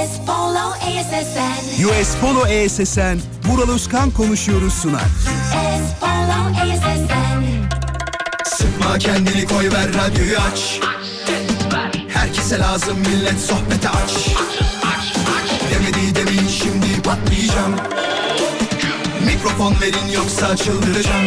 US Polo ASSN. US Polo ESSN, Vural Özkan konuşuyoruz sunar. US Polo ASSN. Sıkma kendini koy ver radyoyu aç Herkese lazım millet sohbete aç Demedi demin şimdi patlayacağım Mikrofon verin yoksa çıldıracağım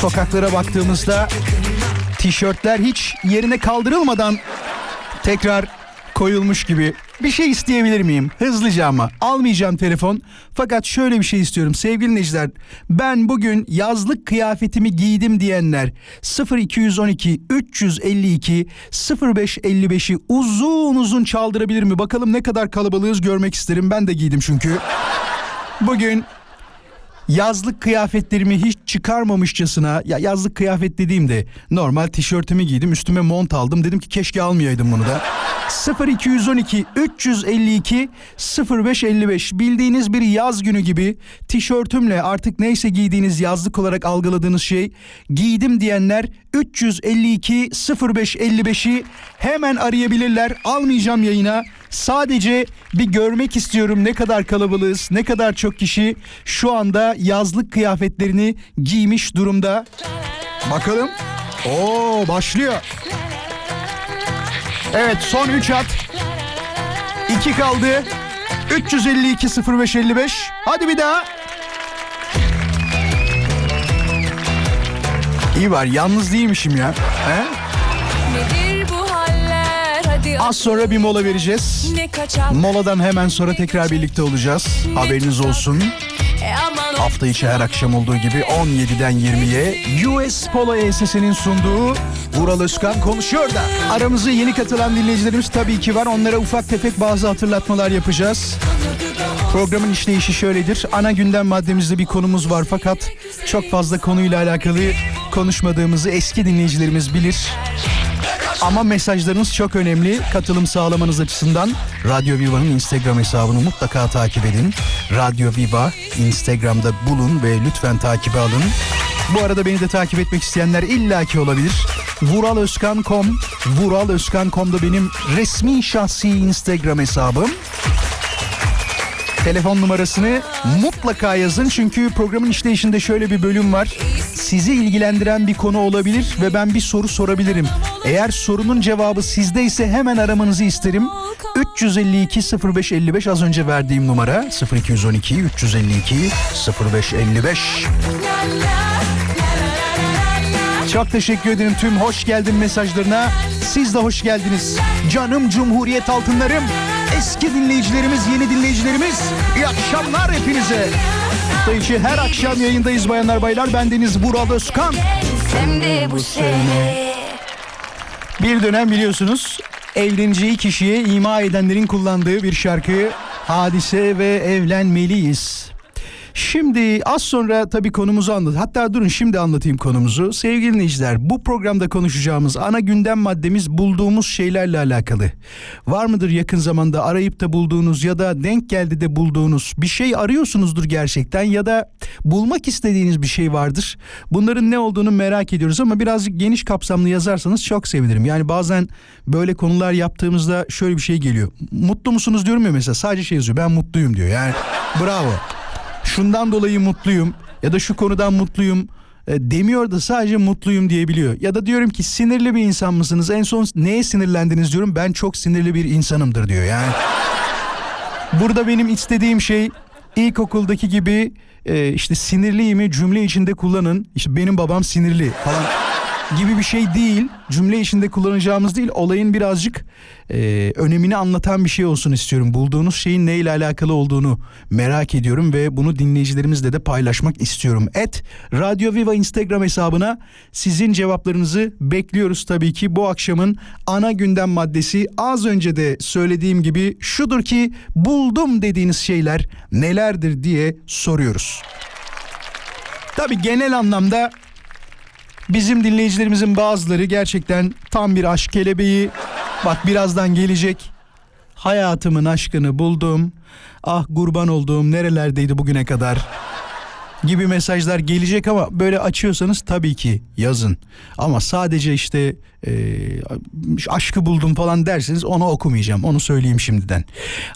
sokaklara baktığımızda tişörtler hiç yerine kaldırılmadan tekrar koyulmuş gibi. Bir şey isteyebilir miyim? Hızlıca ama. Almayacağım telefon. Fakat şöyle bir şey istiyorum sevgili dinleyiciler. Ben bugün yazlık kıyafetimi giydim diyenler 0212 352 0555'i uzun uzun çaldırabilir mi? Bakalım ne kadar kalabalığız görmek isterim. Ben de giydim çünkü. Bugün yazlık kıyafetlerimi hiç çıkarmamışçasına ya yazlık kıyafet dediğimde normal tişörtümü giydim üstüme mont aldım. Dedim ki keşke almayaydım bunu da. 0212 352 0555 bildiğiniz bir yaz günü gibi tişörtümle artık neyse giydiğiniz yazlık olarak algıladığınız şey giydim diyenler 352 0555'i hemen arayabilirler almayacağım yayına Sadece bir görmek istiyorum ne kadar kalabalığız, ne kadar çok kişi şu anda yazlık kıyafetlerini giymiş durumda. Bakalım. Oo başlıyor. Evet son 3 at. 2 kaldı. 352 0555. Hadi bir daha. İyi var yalnız değilmişim ya. He? Az sonra bir mola vereceğiz. Moladan hemen sonra tekrar birlikte olacağız. Haberiniz olsun. E aman o- Hafta içi her akşam olduğu gibi 17'den 20'ye US Polo ESS'nin sunduğu Vural Özkan konuşuyor da. Aramıza yeni katılan dinleyicilerimiz tabii ki var. Onlara ufak tefek bazı hatırlatmalar yapacağız. Programın işleyişi şöyledir. Ana gündem maddemizde bir konumuz var fakat çok fazla konuyla alakalı konuşmadığımızı eski dinleyicilerimiz bilir. Ama mesajlarınız çok önemli. Katılım sağlamanız açısından Radyo Viva'nın Instagram hesabını mutlaka takip edin. Radyo Viva Instagram'da bulun ve lütfen takibe alın. Bu arada beni de takip etmek isteyenler illaki olabilir. Vuralözkan.com Vuralözkan.com'da benim resmi şahsi Instagram hesabım. Telefon numarasını mutlaka yazın çünkü programın işleyişinde şöyle bir bölüm var. Sizi ilgilendiren bir konu olabilir ve ben bir soru sorabilirim. Eğer sorunun cevabı sizde ise hemen aramanızı isterim. 352 0555 az önce verdiğim numara 0212 352 0555. Çok teşekkür ederim tüm hoş geldin mesajlarına. Siz de hoş geldiniz. Canım Cumhuriyet altınlarım. Eski dinleyicilerimiz, yeni dinleyicilerimiz. İyi akşamlar hepinize. Hafta içi her akşam yayındayız bayanlar baylar. Ben Deniz Vural Özkan. Bir dönem biliyorsunuz evleneceği kişiye ima edenlerin kullandığı bir şarkı Hadise ve Evlenmeliyiz. Şimdi az sonra tabii konumuzu anlat. Hatta durun şimdi anlatayım konumuzu. Sevgili dinleyiciler bu programda konuşacağımız ana gündem maddemiz bulduğumuz şeylerle alakalı. Var mıdır yakın zamanda arayıp da bulduğunuz ya da denk geldi de bulduğunuz bir şey arıyorsunuzdur gerçekten ya da bulmak istediğiniz bir şey vardır. Bunların ne olduğunu merak ediyoruz ama birazcık geniş kapsamlı yazarsanız çok sevinirim. Yani bazen böyle konular yaptığımızda şöyle bir şey geliyor. Mutlu musunuz diyorum ya mesela sadece şey yazıyor ben mutluyum diyor. Yani bravo şundan dolayı mutluyum ya da şu konudan mutluyum e, demiyor da sadece mutluyum diyebiliyor. Ya da diyorum ki sinirli bir insan mısınız? En son neye sinirlendiniz diyorum. Ben çok sinirli bir insanımdır diyor. Yani burada benim istediğim şey ilkokuldaki gibi e, işte sinirliyimi cümle içinde kullanın. İşte benim babam sinirli falan. Gibi bir şey değil. Cümle içinde kullanacağımız değil. Olayın birazcık e, önemini anlatan bir şey olsun istiyorum. Bulduğunuz şeyin neyle alakalı olduğunu merak ediyorum ve bunu dinleyicilerimizle de paylaşmak istiyorum. Et Radyo Viva Instagram hesabına sizin cevaplarınızı bekliyoruz tabii ki. Bu akşamın ana gündem maddesi az önce de söylediğim gibi şudur ki buldum dediğiniz şeyler nelerdir diye soruyoruz. Tabii genel anlamda bizim dinleyicilerimizin bazıları gerçekten tam bir aşk kelebeği. Bak birazdan gelecek. Hayatımın aşkını buldum. Ah kurban olduğum nerelerdeydi bugüne kadar gibi mesajlar gelecek ama böyle açıyorsanız tabii ki yazın. Ama sadece işte e, aşkı buldum falan derseniz onu okumayacağım. Onu söyleyeyim şimdiden.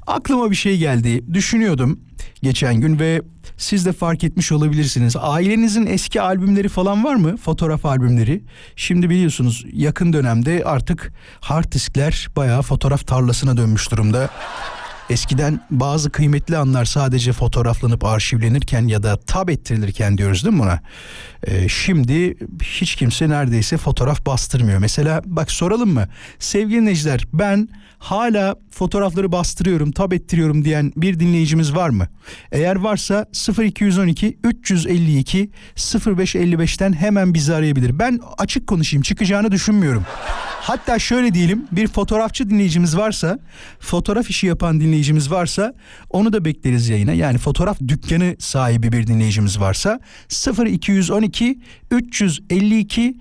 Aklıma bir şey geldi. Düşünüyordum geçen gün ve siz de fark etmiş olabilirsiniz. Ailenizin eski albümleri falan var mı? Fotoğraf albümleri. Şimdi biliyorsunuz yakın dönemde artık hard diskler bayağı fotoğraf tarlasına dönmüş durumda. Eskiden bazı kıymetli anlar sadece fotoğraflanıp arşivlenirken ya da tab ettirilirken diyoruz değil mi buna? Ee, şimdi hiç kimse neredeyse fotoğraf bastırmıyor. Mesela bak soralım mı? Sevgili dinleyiciler ben hala fotoğrafları bastırıyorum, tab ettiriyorum diyen bir dinleyicimiz var mı? Eğer varsa 0212 352 0555'ten hemen bizi arayabilir. Ben açık konuşayım çıkacağını düşünmüyorum. Hatta şöyle diyelim bir fotoğrafçı dinleyicimiz varsa fotoğraf işi yapan dinleyicimiz varsa onu da bekleriz yayına. Yani fotoğraf dükkanı sahibi bir dinleyicimiz varsa 0212 352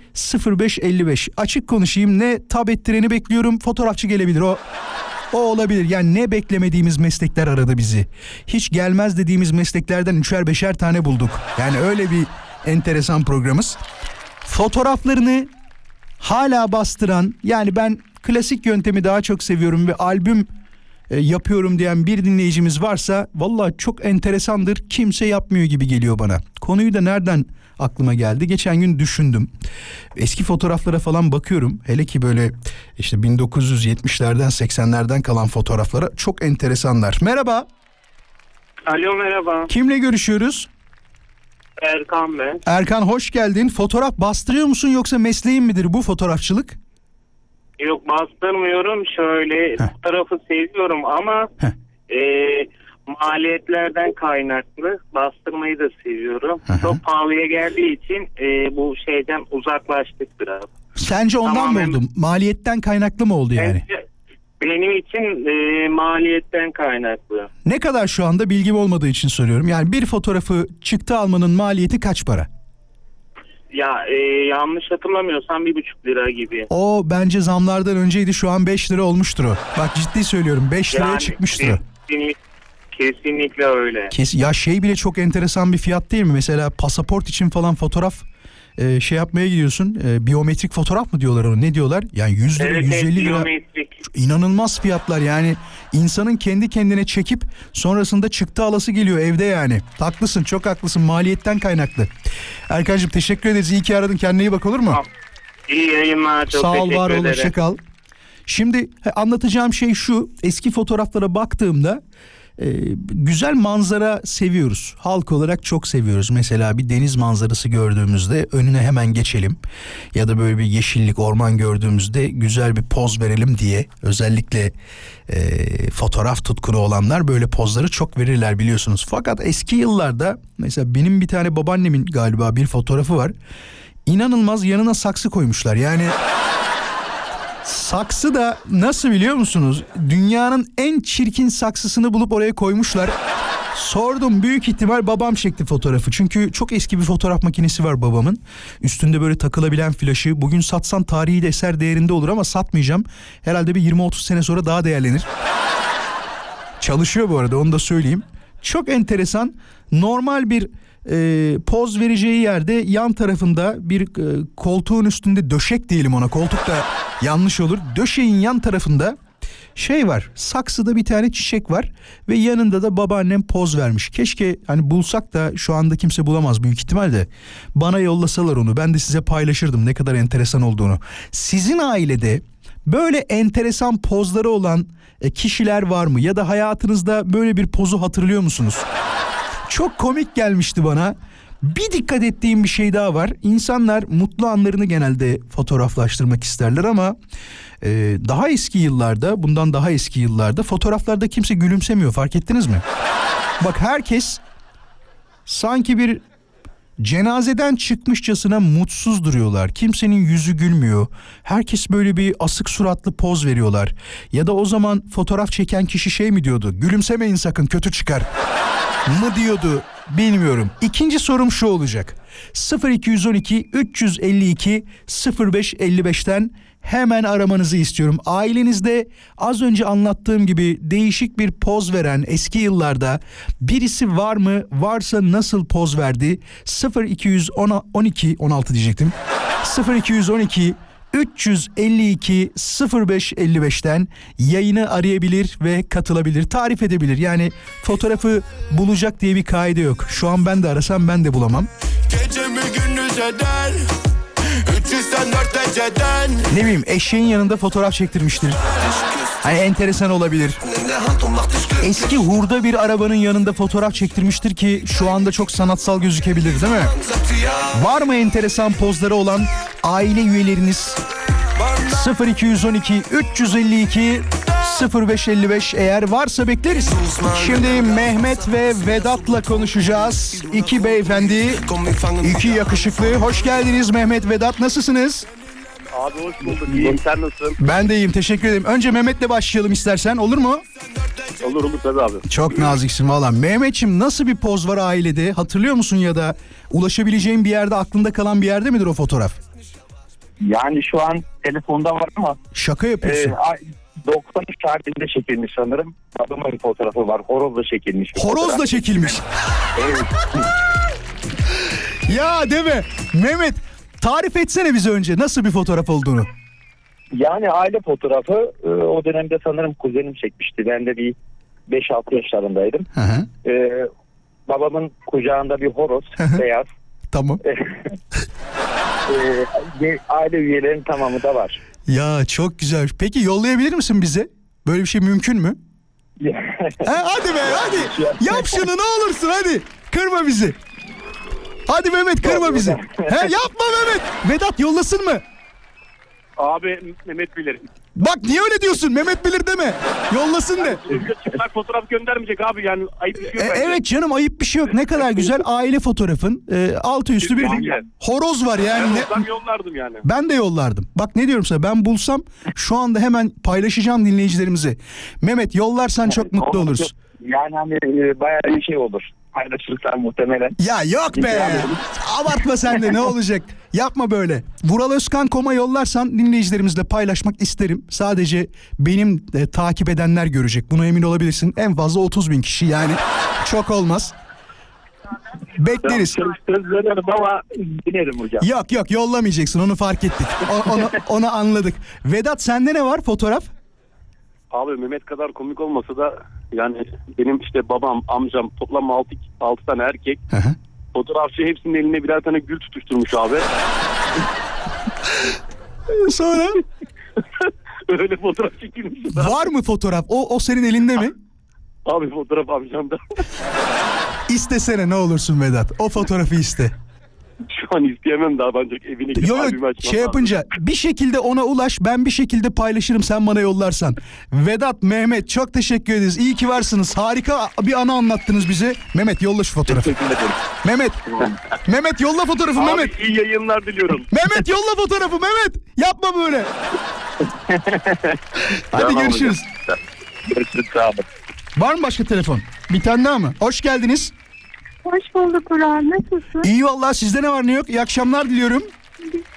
0555 açık konuşayım ne tab ettireni bekliyorum fotoğrafçı gelebilir o o olabilir. Yani ne beklemediğimiz meslekler aradı bizi. Hiç gelmez dediğimiz mesleklerden üçer beşer tane bulduk. Yani öyle bir enteresan programımız. Fotoğraflarını hala bastıran yani ben klasik yöntemi daha çok seviyorum ve albüm e, yapıyorum diyen bir dinleyicimiz varsa vallahi çok enteresandır. Kimse yapmıyor gibi geliyor bana. Konuyu da nereden aklıma geldi? Geçen gün düşündüm. Eski fotoğraflara falan bakıyorum. Hele ki böyle işte 1970'lerden 80'lerden kalan fotoğraflara çok enteresanlar. Merhaba. Alo merhaba. Kimle görüşüyoruz? Erkan ben. Erkan hoş geldin. Fotoğraf bastırıyor musun yoksa mesleğin midir bu fotoğrafçılık? Yok bastırmıyorum. Şöyle Heh. fotoğrafı seviyorum ama Heh. e, maliyetlerden kaynaklı bastırmayı da seviyorum. Hı hı. Çok pahalıya geldiği için e, bu şeyden uzaklaştık biraz. Sence ondan Tamamen- mı oldu? Maliyetten kaynaklı mı oldu yani? Bence benim için e, maliyetten kaynaklı. Ne kadar şu anda bilgim olmadığı için soruyorum. Yani bir fotoğrafı çıktı almanın maliyeti kaç para? Ya e, yanlış hatırlamıyorsam bir buçuk lira gibi. O bence zamlardan önceydi şu an 5 lira olmuştur o. Bak ciddi söylüyorum 5 liraya çıkmıştır o. kesinlikle, kesinlikle öyle. Kes, ya şey bile çok enteresan bir fiyat değil mi? Mesela pasaport için falan fotoğraf e, şey yapmaya gidiyorsun. E, biyometrik fotoğraf mı diyorlar onu? Ne diyorlar? Yani 100 lira, Evet, evet, 150 lira. biyometrik. İnanılmaz fiyatlar yani insanın kendi kendine çekip sonrasında çıktı alası geliyor evde yani. Haklısın çok haklısın maliyetten kaynaklı. Erkancığım teşekkür ederiz iyi ki aradın kendine iyi bak olur mu? Tamam. İyi yayınlar. Çok Sağ ol var ol hoşça kal. Şimdi anlatacağım şey şu eski fotoğraflara baktığımda e, güzel manzara seviyoruz. Halk olarak çok seviyoruz. Mesela bir deniz manzarası gördüğümüzde önüne hemen geçelim. Ya da böyle bir yeşillik orman gördüğümüzde güzel bir poz verelim diye özellikle e, fotoğraf tutkunu olanlar böyle pozları çok verirler biliyorsunuz. Fakat eski yıllarda mesela benim bir tane babaannemin galiba bir fotoğrafı var. İnanılmaz yanına saksı koymuşlar. Yani Saksı da nasıl biliyor musunuz? Dünyanın en çirkin saksısını bulup oraya koymuşlar. Sordum büyük ihtimal babam çekti fotoğrafı. Çünkü çok eski bir fotoğraf makinesi var babamın. Üstünde böyle takılabilen flaşı. Bugün satsan tarihi de eser değerinde olur ama satmayacağım. Herhalde bir 20-30 sene sonra daha değerlenir. Çalışıyor bu arada onu da söyleyeyim. Çok enteresan. Normal bir e, poz vereceği yerde yan tarafında bir e, koltuğun üstünde döşek diyelim ona. Koltuk da yanlış olur. Döşeğin yan tarafında şey var. Saksıda bir tane çiçek var ve yanında da babaannem poz vermiş. Keşke hani bulsak da şu anda kimse bulamaz büyük ihtimalle. Bana yollasalar onu. Ben de size paylaşırdım ne kadar enteresan olduğunu. Sizin ailede böyle enteresan pozları olan e, kişiler var mı? Ya da hayatınızda böyle bir pozu hatırlıyor musunuz? Çok komik gelmişti bana. Bir dikkat ettiğim bir şey daha var. İnsanlar mutlu anlarını genelde fotoğraflaştırmak isterler ama e, daha eski yıllarda, bundan daha eski yıllarda fotoğraflarda kimse gülümsemiyor. Fark ettiniz mi? Bak herkes sanki bir cenazeden çıkmışçasına mutsuz duruyorlar. Kimsenin yüzü gülmüyor. Herkes böyle bir asık suratlı poz veriyorlar. Ya da o zaman fotoğraf çeken kişi şey mi diyordu? Gülümsemeyin sakın kötü çıkar. Mı diyordu bilmiyorum. İkinci sorum şu olacak. 0212 352 0555'ten hemen aramanızı istiyorum. Ailenizde az önce anlattığım gibi değişik bir poz veren eski yıllarda birisi var mı? Varsa nasıl poz verdi? 0212 16 diyecektim. 0212 352 0555'ten yayını arayabilir ve katılabilir. Tarif edebilir. Yani fotoğrafı bulacak diye bir kaide yok. Şu an ben de arasam ben de bulamam. Gecemi gündüz eder 384 dereceden Ne bileyim eşeğin yanında fotoğraf çektirmiştir. Hani enteresan olabilir. Eski hurda bir arabanın yanında fotoğraf çektirmiştir ki şu anda çok sanatsal gözükebilir değil mi? Var mı enteresan pozları olan aile üyeleriniz? 0212 352 0555 eğer varsa bekleriz. Şimdi Mehmet ve Vedat'la konuşacağız. İki beyefendi, iki yakışıklı. Hoş geldiniz Mehmet Vedat. Nasılsınız? Abi hoş bulduk. İyiyim sen nasılsın? Ben de iyiyim teşekkür ederim. Önce Mehmet'le başlayalım istersen olur mu? Olur olur tabii abi. Çok naziksin valla. Mehmetçim nasıl bir poz var ailede? Hatırlıyor musun ya da ulaşabileceğin bir yerde aklında kalan bir yerde midir o fotoğraf? Yani şu an telefonda var ama Şaka e, yapıyorsun. ay- 93 tarihinde çekilmiş sanırım. Adamın fotoğrafı var. Horozla çekilmiş. Horozla fotoğraf. çekilmiş. Evet. ya deme. Mehmet tarif etsene bize önce nasıl bir fotoğraf olduğunu. Yani aile fotoğrafı e, o dönemde sanırım kuzenim çekmişti. Ben de bir 5-6 yaşlarındaydım. Hı hı. E, babamın kucağında bir horoz beyaz. Tamam. E, aile üyelerinin tamamı da var. Ya çok güzel. Peki yollayabilir misin bize? Böyle bir şey mümkün mü? Ha, hadi be hadi. Yap şunu ne olursun hadi. Kırma bizi. Hadi Mehmet kırma bizi. He, yapma Mehmet. Vedat yollasın mı? Abi Mehmet bilir. Bak niye öyle diyorsun? Mehmet bilir deme. Yollasın de. Çıplak fotoğraf göndermeyecek abi yani ayıp bir şey E, yok bence. evet canım ayıp bir şey yok. Ne kadar güzel aile fotoğrafın. E, altı üstü bir horoz var yani. Ben yollardım yani. Ben de yollardım. Bak ne diyorum sana ben bulsam şu anda hemen paylaşacağım dinleyicilerimize. Mehmet yollarsan çok mutlu oluruz. Yani hani e, bayağı bir şey olur. Paylaşırsan muhtemelen. Ya yok be. Abartma sen de ne olacak? Yapma böyle. Vural Özkan Kom'a yollarsan dinleyicilerimizle paylaşmak isterim. Sadece benim e, takip edenler görecek. Buna emin olabilirsin. En fazla 30 bin kişi yani. Çok olmaz. Bekleriz. Söz, söz veriyorum ama dilerim hocam. Yok yok yollamayacaksın onu fark ettik. O- onu, onu anladık. Vedat sende ne var fotoğraf? Abi Mehmet kadar komik olmasa da yani benim işte babam, amcam toplam 6, 6 tane erkek. Hı hı. Fotoğrafçı hepsinin eline birer tane gül tutuşturmuş abi. Sonra Öyle fotoğraf çekilmiş. var mı fotoğraf? O, o senin elinde mi? Abi fotoğraf amcamda. İstesene ne olursun Vedat. O fotoğrafı iste. Şu an isteyemem daha ancak evine gidip Yo yo albümü açmam şey lazım. yapınca bir şekilde ona ulaş ben bir şekilde paylaşırım sen bana yollarsan. Vedat, Mehmet çok teşekkür ederiz. İyi ki varsınız. Harika bir anı anlattınız bize. Mehmet yolla şu fotoğrafı. Mehmet. Mehmet yolla fotoğrafı Abi Mehmet. iyi yayınlar diliyorum. Mehmet yolla fotoğrafı Mehmet. Yapma böyle. Hadi Tamam görüşürüz. Görüşürüz sağ olun. Var mı başka telefon? Bir tane daha mı? Hoş geldiniz. Hoş bulduk Ural. Nasılsın? İyi vallahi sizde ne var ne yok? İyi akşamlar diliyorum.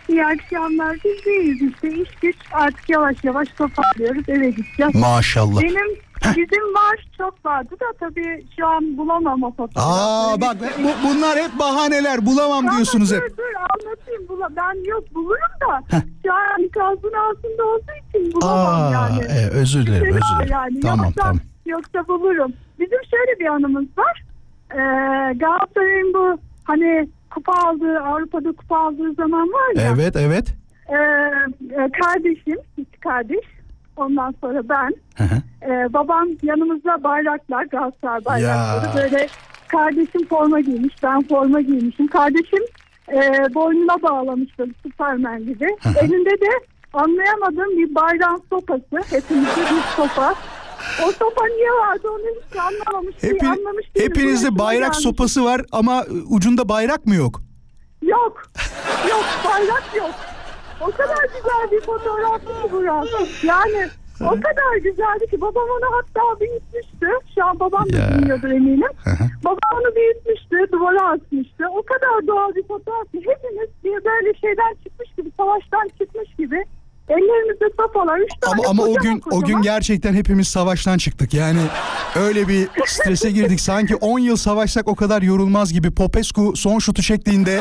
İyi akşamlar. Biz deyiz işte. İş güç artık yavaş yavaş toparlıyoruz. Eve gideceğiz. Maşallah. Benim bizim var çok vardı da tabii şu an bulamam o fotoğrafı. Aa bak bu, bunlar hep bahaneler. Bulamam Ama diyorsunuz dur, hep. Dur anlatayım. Bula, ben yok bulurum da şu an enkazın altında olduğu için bulamam Aa, yani. e, özür dilerim, Fena özür dilerim. Yani. Tamam, yoksa, tamam. Yoksa bulurum. Bizim şöyle bir anımız var. Ee, Galatasaray'ın bu hani kupa aldığı, Avrupa'da kupa aldığı zaman var ya. Evet, evet. Ee, e, kardeşim, iki kardeş. Ondan sonra ben. Hı hı. Ee, babam yanımızda bayraklar, Galatasaray bayrakları Ya. böyle kardeşim forma giymiş, ben forma giymişim. Kardeşim e, boynuna bağlamıştı Süpermen gibi. Elinde de anlayamadığım bir bayrağın sopası. Hepimizde bir sopa. O sopa niye vardı onu hiç anlamamış, Hepi, anlamış değilim. hepinizde bayrak gelmiş. sopası var ama ucunda bayrak mı yok? Yok. Yok bayrak yok. O kadar güzel bir fotoğraftı ki burası. Yani o kadar güzeldi ki babam onu hatta büyütmüştü. Şu an babam da Ya. bilmiyordur eminim. babam onu büyütmüştü, duvara asmıştı. O kadar doğal bir fotoğraf ki hepimiz bir böyle şeyden çıkmış gibi, savaştan çıkmış gibi. Ellerimizde sopalar, üç tane Ama ama o kocaman gün o gün gerçekten hepimiz savaştan çıktık. Yani öyle bir strese girdik. Sanki 10 yıl savaşsak o kadar yorulmaz gibi. Popescu son şutu çektiğinde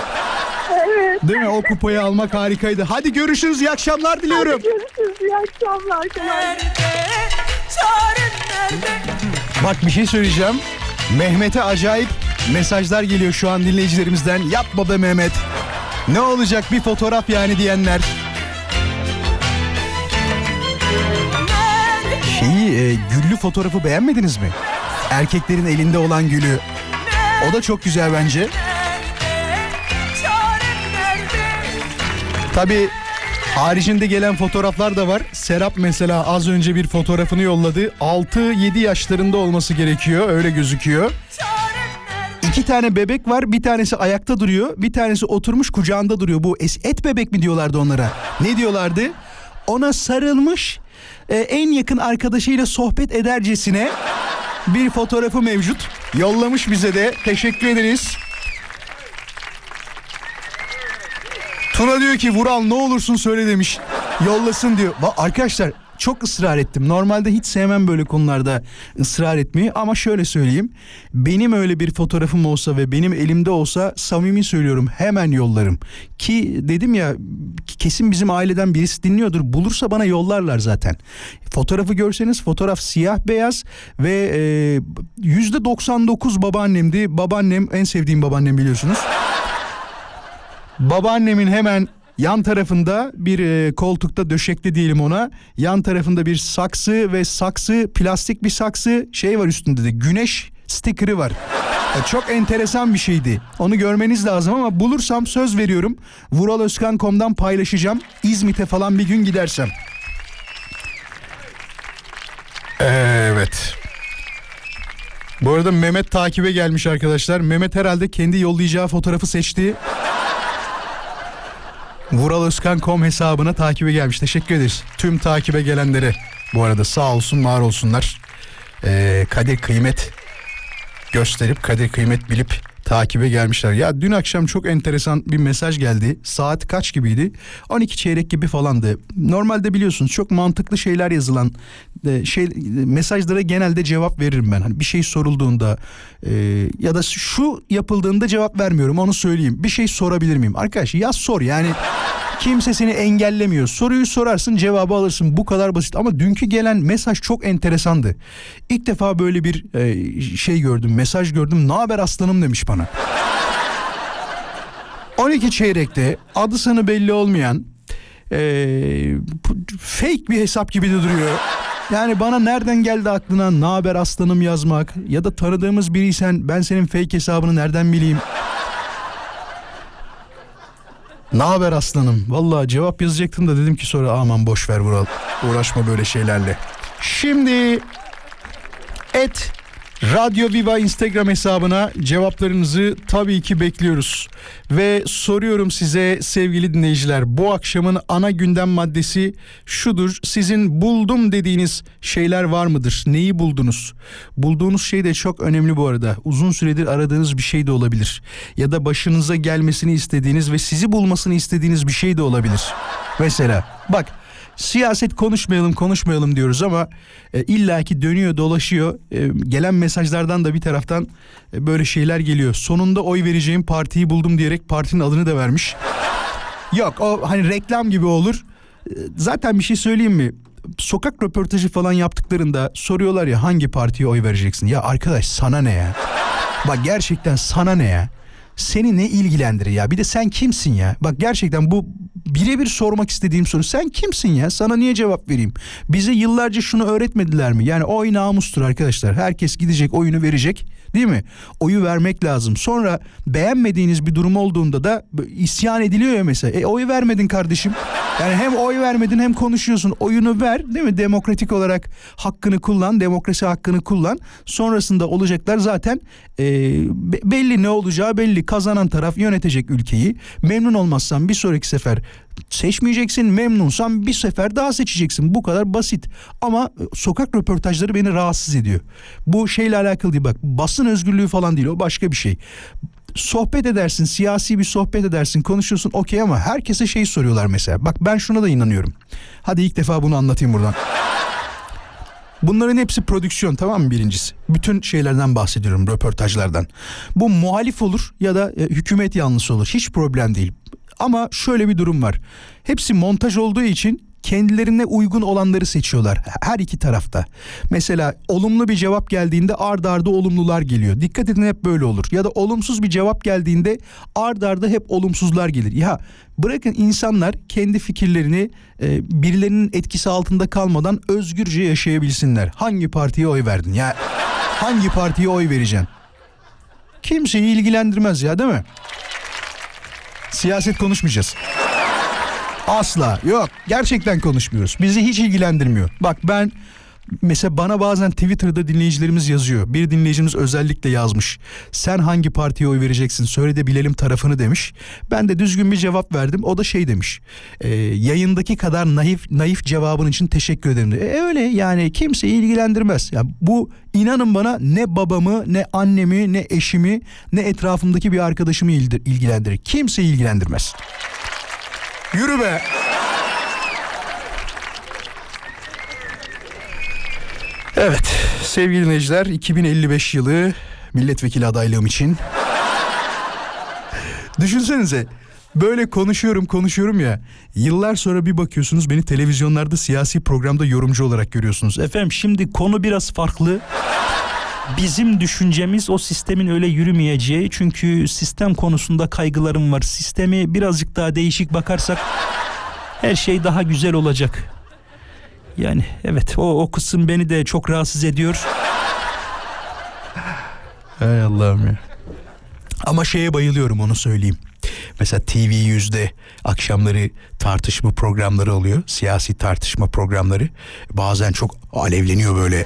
Evet. değil mi? O kupayı almak harikaydı. Hadi görüşürüz. İyi akşamlar diliyorum. Görüşürüz. İyi akşamlar. Bak bir şey söyleyeceğim. Mehmet'e acayip mesajlar geliyor şu an dinleyicilerimizden. Yapma be Mehmet. Ne olacak bir fotoğraf yani diyenler. E, güllü fotoğrafı beğenmediniz mi? Erkeklerin elinde olan gülü. O da çok güzel bence. Tabii haricinde gelen fotoğraflar da var. Serap mesela az önce bir fotoğrafını yolladı. 6-7 yaşlarında olması gerekiyor. Öyle gözüküyor. İki tane bebek var. Bir tanesi ayakta duruyor. Bir tanesi oturmuş kucağında duruyor. Bu et bebek mi diyorlardı onlara? Ne diyorlardı? Ona sarılmış e, en yakın arkadaşıyla sohbet edercesine bir fotoğrafı mevcut. Yollamış bize de. Teşekkür ederiz. Tuna diyor ki Vural ne olursun söyle demiş. Yollasın diyor. Va- Arkadaşlar çok ısrar ettim. Normalde hiç sevmem böyle konularda ısrar etmeyi ama şöyle söyleyeyim. Benim öyle bir fotoğrafım olsa ve benim elimde olsa samimi söylüyorum hemen yollarım. Ki dedim ya kesin bizim aileden birisi dinliyordur. Bulursa bana yollarlar zaten. Fotoğrafı görseniz fotoğraf siyah beyaz ve e, yüzde 99 babaannemdi. Babaannem en sevdiğim babaannem biliyorsunuz. Babaannemin hemen yan tarafında bir e, koltukta döşekli diyelim ona. Yan tarafında bir saksı ve saksı plastik bir saksı şey var üstünde de güneş stikeri var. E, çok enteresan bir şeydi. Onu görmeniz lazım ama bulursam söz veriyorum. Vuraloskan.com'dan paylaşacağım. İzmit'e falan bir gün gidersem. Evet. Bu arada Mehmet takibe gelmiş arkadaşlar. Mehmet herhalde kendi yollayacağı fotoğrafı seçti. Vuraloskan.com hesabına takibe gelmiş. Teşekkür ederiz. Tüm takibe gelenlere bu arada sağ olsun var olsunlar. Ee, kadir kıymet gösterip kadir kıymet bilip takibe gelmişler. Ya dün akşam çok enteresan bir mesaj geldi. Saat kaç gibiydi? 12 çeyrek gibi falandı. Normalde biliyorsunuz çok mantıklı şeyler yazılan e, şey mesajlara genelde cevap veririm ben. Hani bir şey sorulduğunda e, ya da şu yapıldığında cevap vermiyorum onu söyleyeyim. Bir şey sorabilir miyim? Arkadaş yaz sor yani Kimse seni engellemiyor. Soruyu sorarsın cevabı alırsın. Bu kadar basit. Ama dünkü gelen mesaj çok enteresandı. İlk defa böyle bir e, şey gördüm. Mesaj gördüm. Ne haber aslanım demiş bana. 12 çeyrekte adı sanı belli olmayan e, fake bir hesap gibi de duruyor. Yani bana nereden geldi aklına ne haber aslanım yazmak ya da tanıdığımız biriysen ben senin fake hesabını nereden bileyim? Ne haber aslanım? Vallahi cevap yazacaktım da dedim ki sonra aman boş ver Vural. Uğraşma böyle şeylerle. Şimdi et Radyo Viva Instagram hesabına cevaplarınızı tabii ki bekliyoruz. Ve soruyorum size sevgili dinleyiciler bu akşamın ana gündem maddesi şudur. Sizin buldum dediğiniz şeyler var mıdır? Neyi buldunuz? Bulduğunuz şey de çok önemli bu arada. Uzun süredir aradığınız bir şey de olabilir. Ya da başınıza gelmesini istediğiniz ve sizi bulmasını istediğiniz bir şey de olabilir. Mesela bak siyaset konuşmayalım konuşmayalım diyoruz ama e, illaki dönüyor dolaşıyor. E, gelen mesajlardan da bir taraftan e, böyle şeyler geliyor. Sonunda oy vereceğim partiyi buldum diyerek partinin adını da vermiş. Yok o hani reklam gibi olur. E, Zaten bir şey söyleyeyim mi? Sokak röportajı falan yaptıklarında soruyorlar ya hangi partiye oy vereceksin? Ya arkadaş sana ne ya? Bak gerçekten sana ne ya? seni ne ilgilendirir ya? Bir de sen kimsin ya? Bak gerçekten bu birebir sormak istediğim soru. Sen kimsin ya? Sana niye cevap vereyim? Bize yıllarca şunu öğretmediler mi? Yani oy namustur arkadaşlar. Herkes gidecek oyunu verecek. Değil mi? Oyu vermek lazım. Sonra beğenmediğiniz bir durum olduğunda da isyan ediliyor ya mesela. E oy vermedin kardeşim. Yani hem oy vermedin hem konuşuyorsun. Oyunu ver değil mi? Demokratik olarak hakkını kullan. Demokrasi hakkını kullan. Sonrasında olacaklar zaten e, be- belli ne olacağı belli. Kazanan taraf yönetecek ülkeyi. Memnun olmazsan bir sonraki sefer seçmeyeceksin. Memnunsan bir sefer daha seçeceksin. Bu kadar basit. Ama e, sokak röportajları beni rahatsız ediyor. Bu şeyle alakalı değil bak. Basın özgürlüğü falan değil o başka bir şey. Sohbet edersin, siyasi bir sohbet edersin, konuşuyorsun okey ama herkese şey soruyorlar mesela. Bak ben şuna da inanıyorum. Hadi ilk defa bunu anlatayım buradan. Bunların hepsi prodüksiyon tamam mı birincisi? Bütün şeylerden bahsediyorum röportajlardan. Bu muhalif olur ya da e, hükümet yanlısı olur. Hiç problem değil. Ama şöyle bir durum var. Hepsi montaj olduğu için kendilerine uygun olanları seçiyorlar her iki tarafta. Mesela olumlu bir cevap geldiğinde ard arda olumlular geliyor. Dikkat edin hep böyle olur. Ya da olumsuz bir cevap geldiğinde ard arda hep olumsuzlar gelir. Ya bırakın insanlar kendi fikirlerini e, birilerinin etkisi altında kalmadan özgürce yaşayabilsinler. Hangi partiye oy verdin? Ya hangi partiye oy vereceksin? Kimseyi ilgilendirmez ya değil mi? Siyaset konuşmayacağız. Asla yok gerçekten konuşmuyoruz. Bizi hiç ilgilendirmiyor. Bak ben mesela bana bazen Twitter'da dinleyicilerimiz yazıyor. Bir dinleyicimiz özellikle yazmış. Sen hangi partiye oy vereceksin söyle de bilelim tarafını demiş. Ben de düzgün bir cevap verdim. O da şey demiş. E, yayındaki kadar naif naif cevabın için teşekkür ederim. De. E, öyle yani kimseyi ilgilendirmez. Ya bu inanın bana ne babamı ne annemi ne eşimi ne etrafımdaki bir arkadaşımı ilgilendirir. Kimseyi ilgilendirmez. Yürü be. Evet sevgili dinleyiciler 2055 yılı milletvekili adaylığım için. Düşünsenize böyle konuşuyorum konuşuyorum ya yıllar sonra bir bakıyorsunuz beni televizyonlarda siyasi programda yorumcu olarak görüyorsunuz. Efendim şimdi konu biraz farklı. Bizim düşüncemiz o sistemin öyle yürümeyeceği çünkü sistem konusunda kaygılarım var. Sistemi birazcık daha değişik bakarsak her şey daha güzel olacak. Yani evet o, o kısım beni de çok rahatsız ediyor. Hay Allah'ım ya. Ama şeye bayılıyorum onu söyleyeyim. Mesela TV yüzde akşamları tartışma programları oluyor. Siyasi tartışma programları. Bazen çok alevleniyor böyle.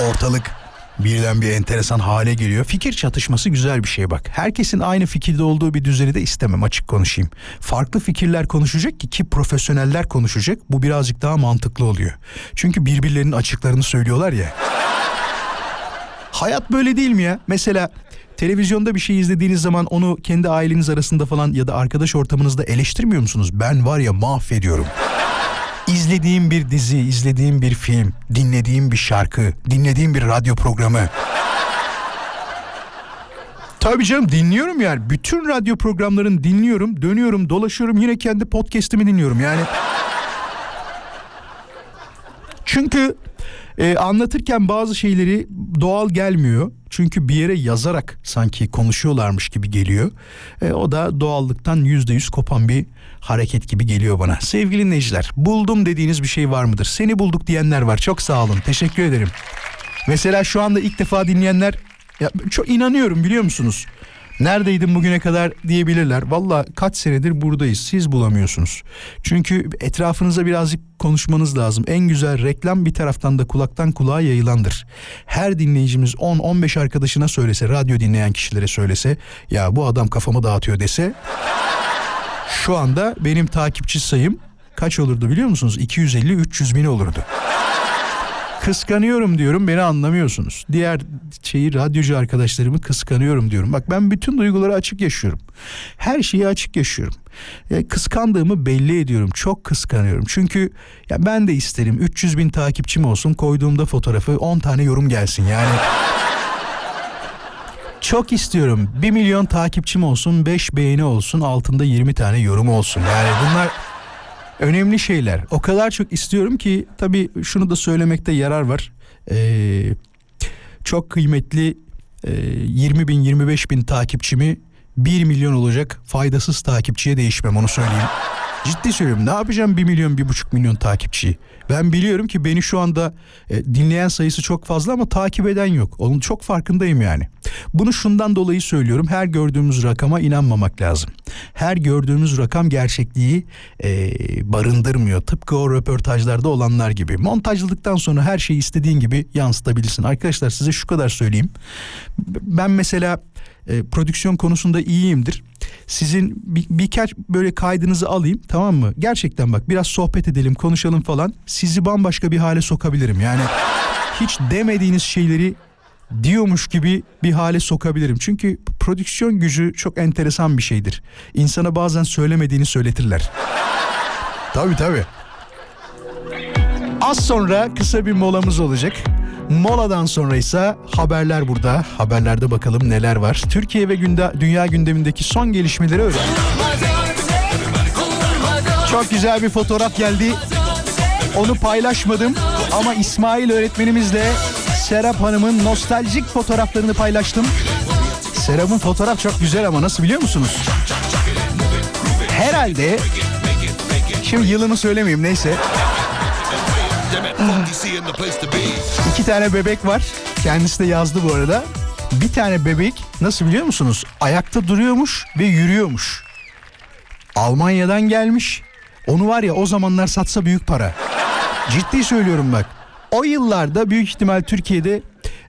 Ortalık birden bir enteresan hale geliyor. Fikir çatışması güzel bir şey bak. Herkesin aynı fikirde olduğu bir düzeni de istemem açık konuşayım. Farklı fikirler konuşacak ki ki profesyoneller konuşacak. Bu birazcık daha mantıklı oluyor. Çünkü birbirlerinin açıklarını söylüyorlar ya. Hayat böyle değil mi ya? Mesela televizyonda bir şey izlediğiniz zaman onu kendi aileniz arasında falan ya da arkadaş ortamınızda eleştirmiyor musunuz? Ben var ya mahvediyorum. İzlediğim bir dizi, izlediğim bir film, dinlediğim bir şarkı, dinlediğim bir radyo programı. Tabii canım dinliyorum yani. Bütün radyo programlarını dinliyorum, dönüyorum, dolaşıyorum. Yine kendi podcast'imi dinliyorum yani. Çünkü e, anlatırken bazı şeyleri doğal gelmiyor. Çünkü bir yere yazarak sanki konuşuyorlarmış gibi geliyor. E, o da doğallıktan yüzde yüz kopan bir hareket gibi geliyor bana. Sevgili dinleyiciler buldum dediğiniz bir şey var mıdır? Seni bulduk diyenler var. Çok sağ olun. Teşekkür ederim. Mesela şu anda ilk defa dinleyenler ya çok inanıyorum biliyor musunuz? Neredeydin bugüne kadar diyebilirler. Valla kaç senedir buradayız. Siz bulamıyorsunuz. Çünkü etrafınıza birazcık konuşmanız lazım. En güzel reklam bir taraftan da kulaktan kulağa yayılandır. Her dinleyicimiz 10-15 arkadaşına söylese, radyo dinleyen kişilere söylese, ya bu adam kafamı dağıtıyor dese şu anda benim takipçi sayım kaç olurdu biliyor musunuz? 250-300 bin olurdu. Kıskanıyorum diyorum beni anlamıyorsunuz. Diğer şeyi radyocu arkadaşlarımı kıskanıyorum diyorum. Bak ben bütün duyguları açık yaşıyorum. Her şeyi açık yaşıyorum. Ya, kıskandığımı belli ediyorum. Çok kıskanıyorum. Çünkü ya ben de isterim 300 bin takipçim olsun. Koyduğumda fotoğrafı 10 tane yorum gelsin. Yani çok istiyorum. 1 milyon takipçim olsun, 5 beğeni olsun, altında 20 tane yorum olsun. Yani bunlar önemli şeyler. O kadar çok istiyorum ki tabii şunu da söylemekte yarar var. Ee, çok kıymetli e, 20 bin 25 bin takipçimi 1 milyon olacak faydasız takipçiye değişmem onu söyleyeyim. Ciddi söylüyorum ne yapacağım 1 milyon 1,5 milyon takipçiyi? Ben biliyorum ki beni şu anda e, dinleyen sayısı çok fazla ama takip eden yok. Onun çok farkındayım yani. Bunu şundan dolayı söylüyorum. Her gördüğümüz rakama inanmamak lazım. Her gördüğümüz rakam gerçekliği e, barındırmıyor. Tıpkı o röportajlarda olanlar gibi. Montajladıktan sonra her şeyi istediğin gibi yansıtabilirsin. Arkadaşlar size şu kadar söyleyeyim. Ben mesela e, prodüksiyon konusunda iyiyimdir. Sizin bir, birkaç böyle kaydınızı alayım tamam mı? Gerçekten bak biraz sohbet edelim konuşalım falan. Sizi bambaşka bir hale sokabilirim. Yani hiç demediğiniz şeyleri diyormuş gibi bir hale sokabilirim. Çünkü prodüksiyon gücü çok enteresan bir şeydir. İnsana bazen söylemediğini söyletirler. tabii tabii. Az sonra kısa bir molamız olacak. Moladan sonra ise haberler burada. Haberlerde bakalım neler var. Türkiye ve günde, dünya gündemindeki son gelişmeleri öğren. Çok güzel bir fotoğraf geldi. Onu paylaşmadım ama İsmail öğretmenimizle Serap Hanım'ın nostaljik fotoğraflarını paylaştım. Serap'ın fotoğraf çok güzel ama nasıl biliyor musunuz? Herhalde şimdi yılını söylemeyeyim neyse. İki tane bebek var. Kendisi de yazdı bu arada. Bir tane bebek nasıl biliyor musunuz? Ayakta duruyormuş ve yürüyormuş. Almanya'dan gelmiş. Onu var ya o zamanlar satsa büyük para. Ciddi söylüyorum bak. O yıllarda büyük ihtimal Türkiye'de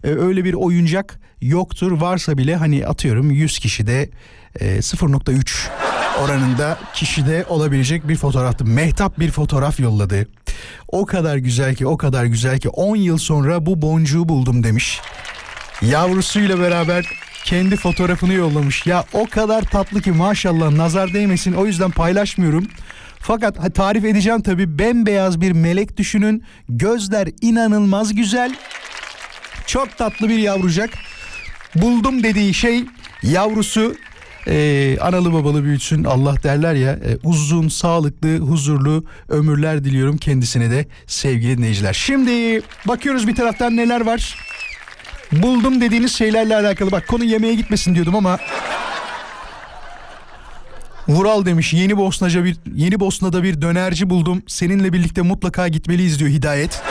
e, öyle bir oyuncak yoktur. Varsa bile hani atıyorum 100 kişide e, 0.3 oranında kişide olabilecek bir fotoğraftı. Mehtap bir fotoğraf yolladı. O kadar güzel ki o kadar güzel ki 10 yıl sonra bu boncuğu buldum demiş. Yavrusuyla beraber kendi fotoğrafını yollamış. Ya o kadar tatlı ki maşallah nazar değmesin o yüzden paylaşmıyorum. Fakat tarif edeceğim tabii bembeyaz bir melek düşünün. Gözler inanılmaz güzel. Çok tatlı bir yavrucak. Buldum dediği şey yavrusu ee, analı babalı büyütsün Allah derler ya e, uzun sağlıklı huzurlu ömürler diliyorum kendisine de sevgili dinleyiciler. Şimdi bakıyoruz bir taraftan neler var. Buldum dediğiniz şeylerle alakalı bak konu yemeğe gitmesin diyordum ama Vural demiş yeni Bosnaca bir yeni Bosna'da bir dönerci buldum. Seninle birlikte mutlaka gitmeliyiz diyor Hidayet.